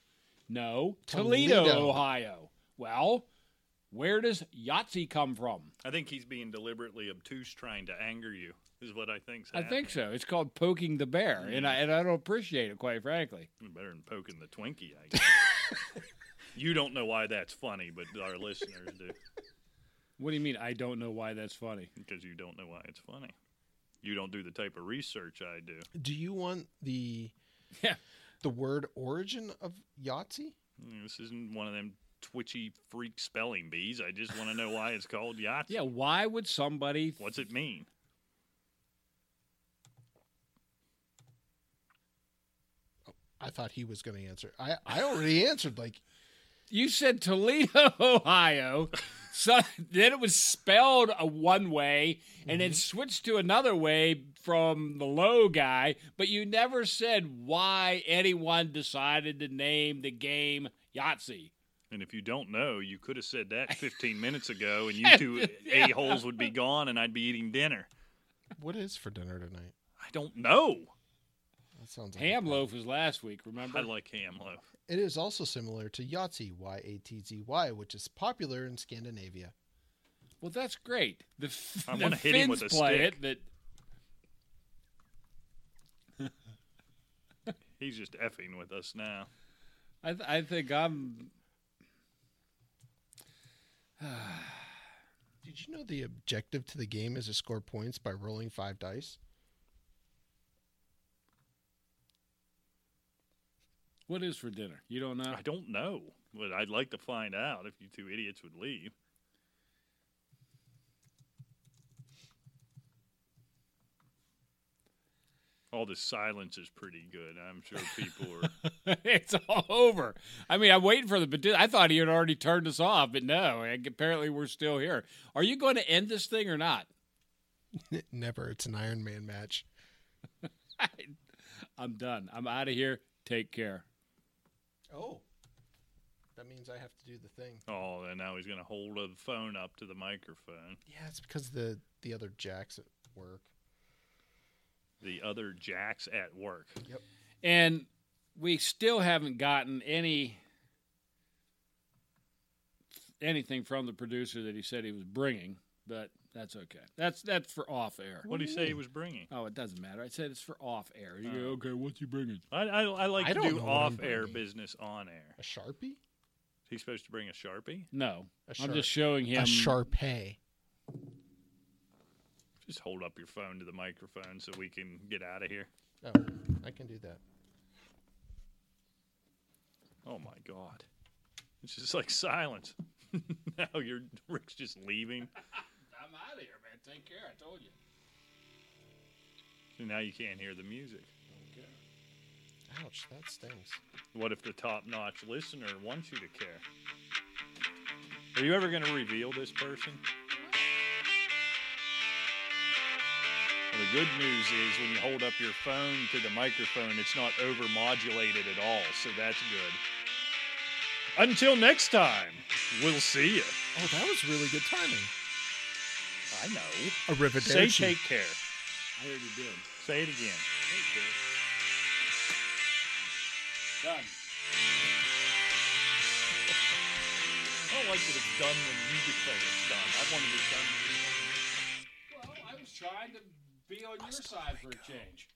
No, Toledo, Toledo. Ohio. Well, where does Yahtzee come from? I think he's being deliberately obtuse, trying to anger you. Is what I think's I think so. It's called poking the bear, and I and I don't appreciate it, quite frankly. Better than poking the Twinkie, I guess. you don't know why that's funny, but our listeners do What do you mean? I don't know why that's funny. because you don't know why it's funny. You don't do the type of research I do. Do you want the Yeah. the word origin of Yahtzee? Mm, This isn't one of them twitchy freak spelling bees. I just want to know why it's called Yahtzee. Yeah, why would somebody? What's it mean? Oh, I thought he was going to answer. I I already answered. Like You said Toledo, Ohio. So then it was spelled a one way, and then mm-hmm. switched to another way from the Lowe guy. But you never said why anyone decided to name the game Yahtzee. And if you don't know, you could have said that 15 minutes ago, and you two Yeah. a-holes would be gone, and I'd be eating dinner. what is for dinner tonight? I don't know. That sounds like Ham plan. loaf was last week. Remember? I like ham loaf. It is also similar to Yahtzee, Y A T Z Y, which is popular in Scandinavia. Well, that's great. The, f- I the wanna hit him Finns with a play stick. it. That He's just effing with us now. I, th- I think I'm. Did you know the objective to the game is to score points by rolling five dice? What is for dinner? You don't know? I don't know, but I'd like to find out if you two idiots would leave. All this silence is pretty good. I'm sure people are. it's all over. I mean, I'm waiting for the. But I thought he had already turned us off, but no. Apparently, we're still here. Are you going to end this thing or not? Never. It's an Iron Man match. I'm done. I'm out of here. Take care. Oh. That means I have to do the thing. Oh, and now he's going to hold the phone up to the microphone. Yeah, it's because the the other jacks at work. The other jacks at work. Yep. And we still haven't gotten any anything from the producer that he said he was bringing, but that's okay. That's that's for off air. What did he say he was bringing? Oh, it doesn't matter. I said it's for off air. You go, oh. okay, what's he bringing? I, I, I like I to don't do know what I'm off air bringing. business on air. A sharpie? He's supposed to bring a Sharpie? No, A I'm sharp- just showing him. A Sharpay. Just hold up your phone to the microphone so we can get out of here. Oh, I can do that. Oh my god. It's just like silence. now you're Rick's just leaving. I'm out of here, man. Take care. I told you. And now you can't hear the music. Ouch, that stings. What if the top notch listener wants you to care? Are you ever going to reveal this person? Good news is when you hold up your phone to the microphone, it's not over modulated at all, so that's good. Until next time, we'll see you. Oh, that was really good timing. I know. Arrivederci. Say take care. I heard you did. Say it again. Take care. Done. I don't like that it's done when you declare it's done. I wanted it done. Well, I was trying to be on your side for a change.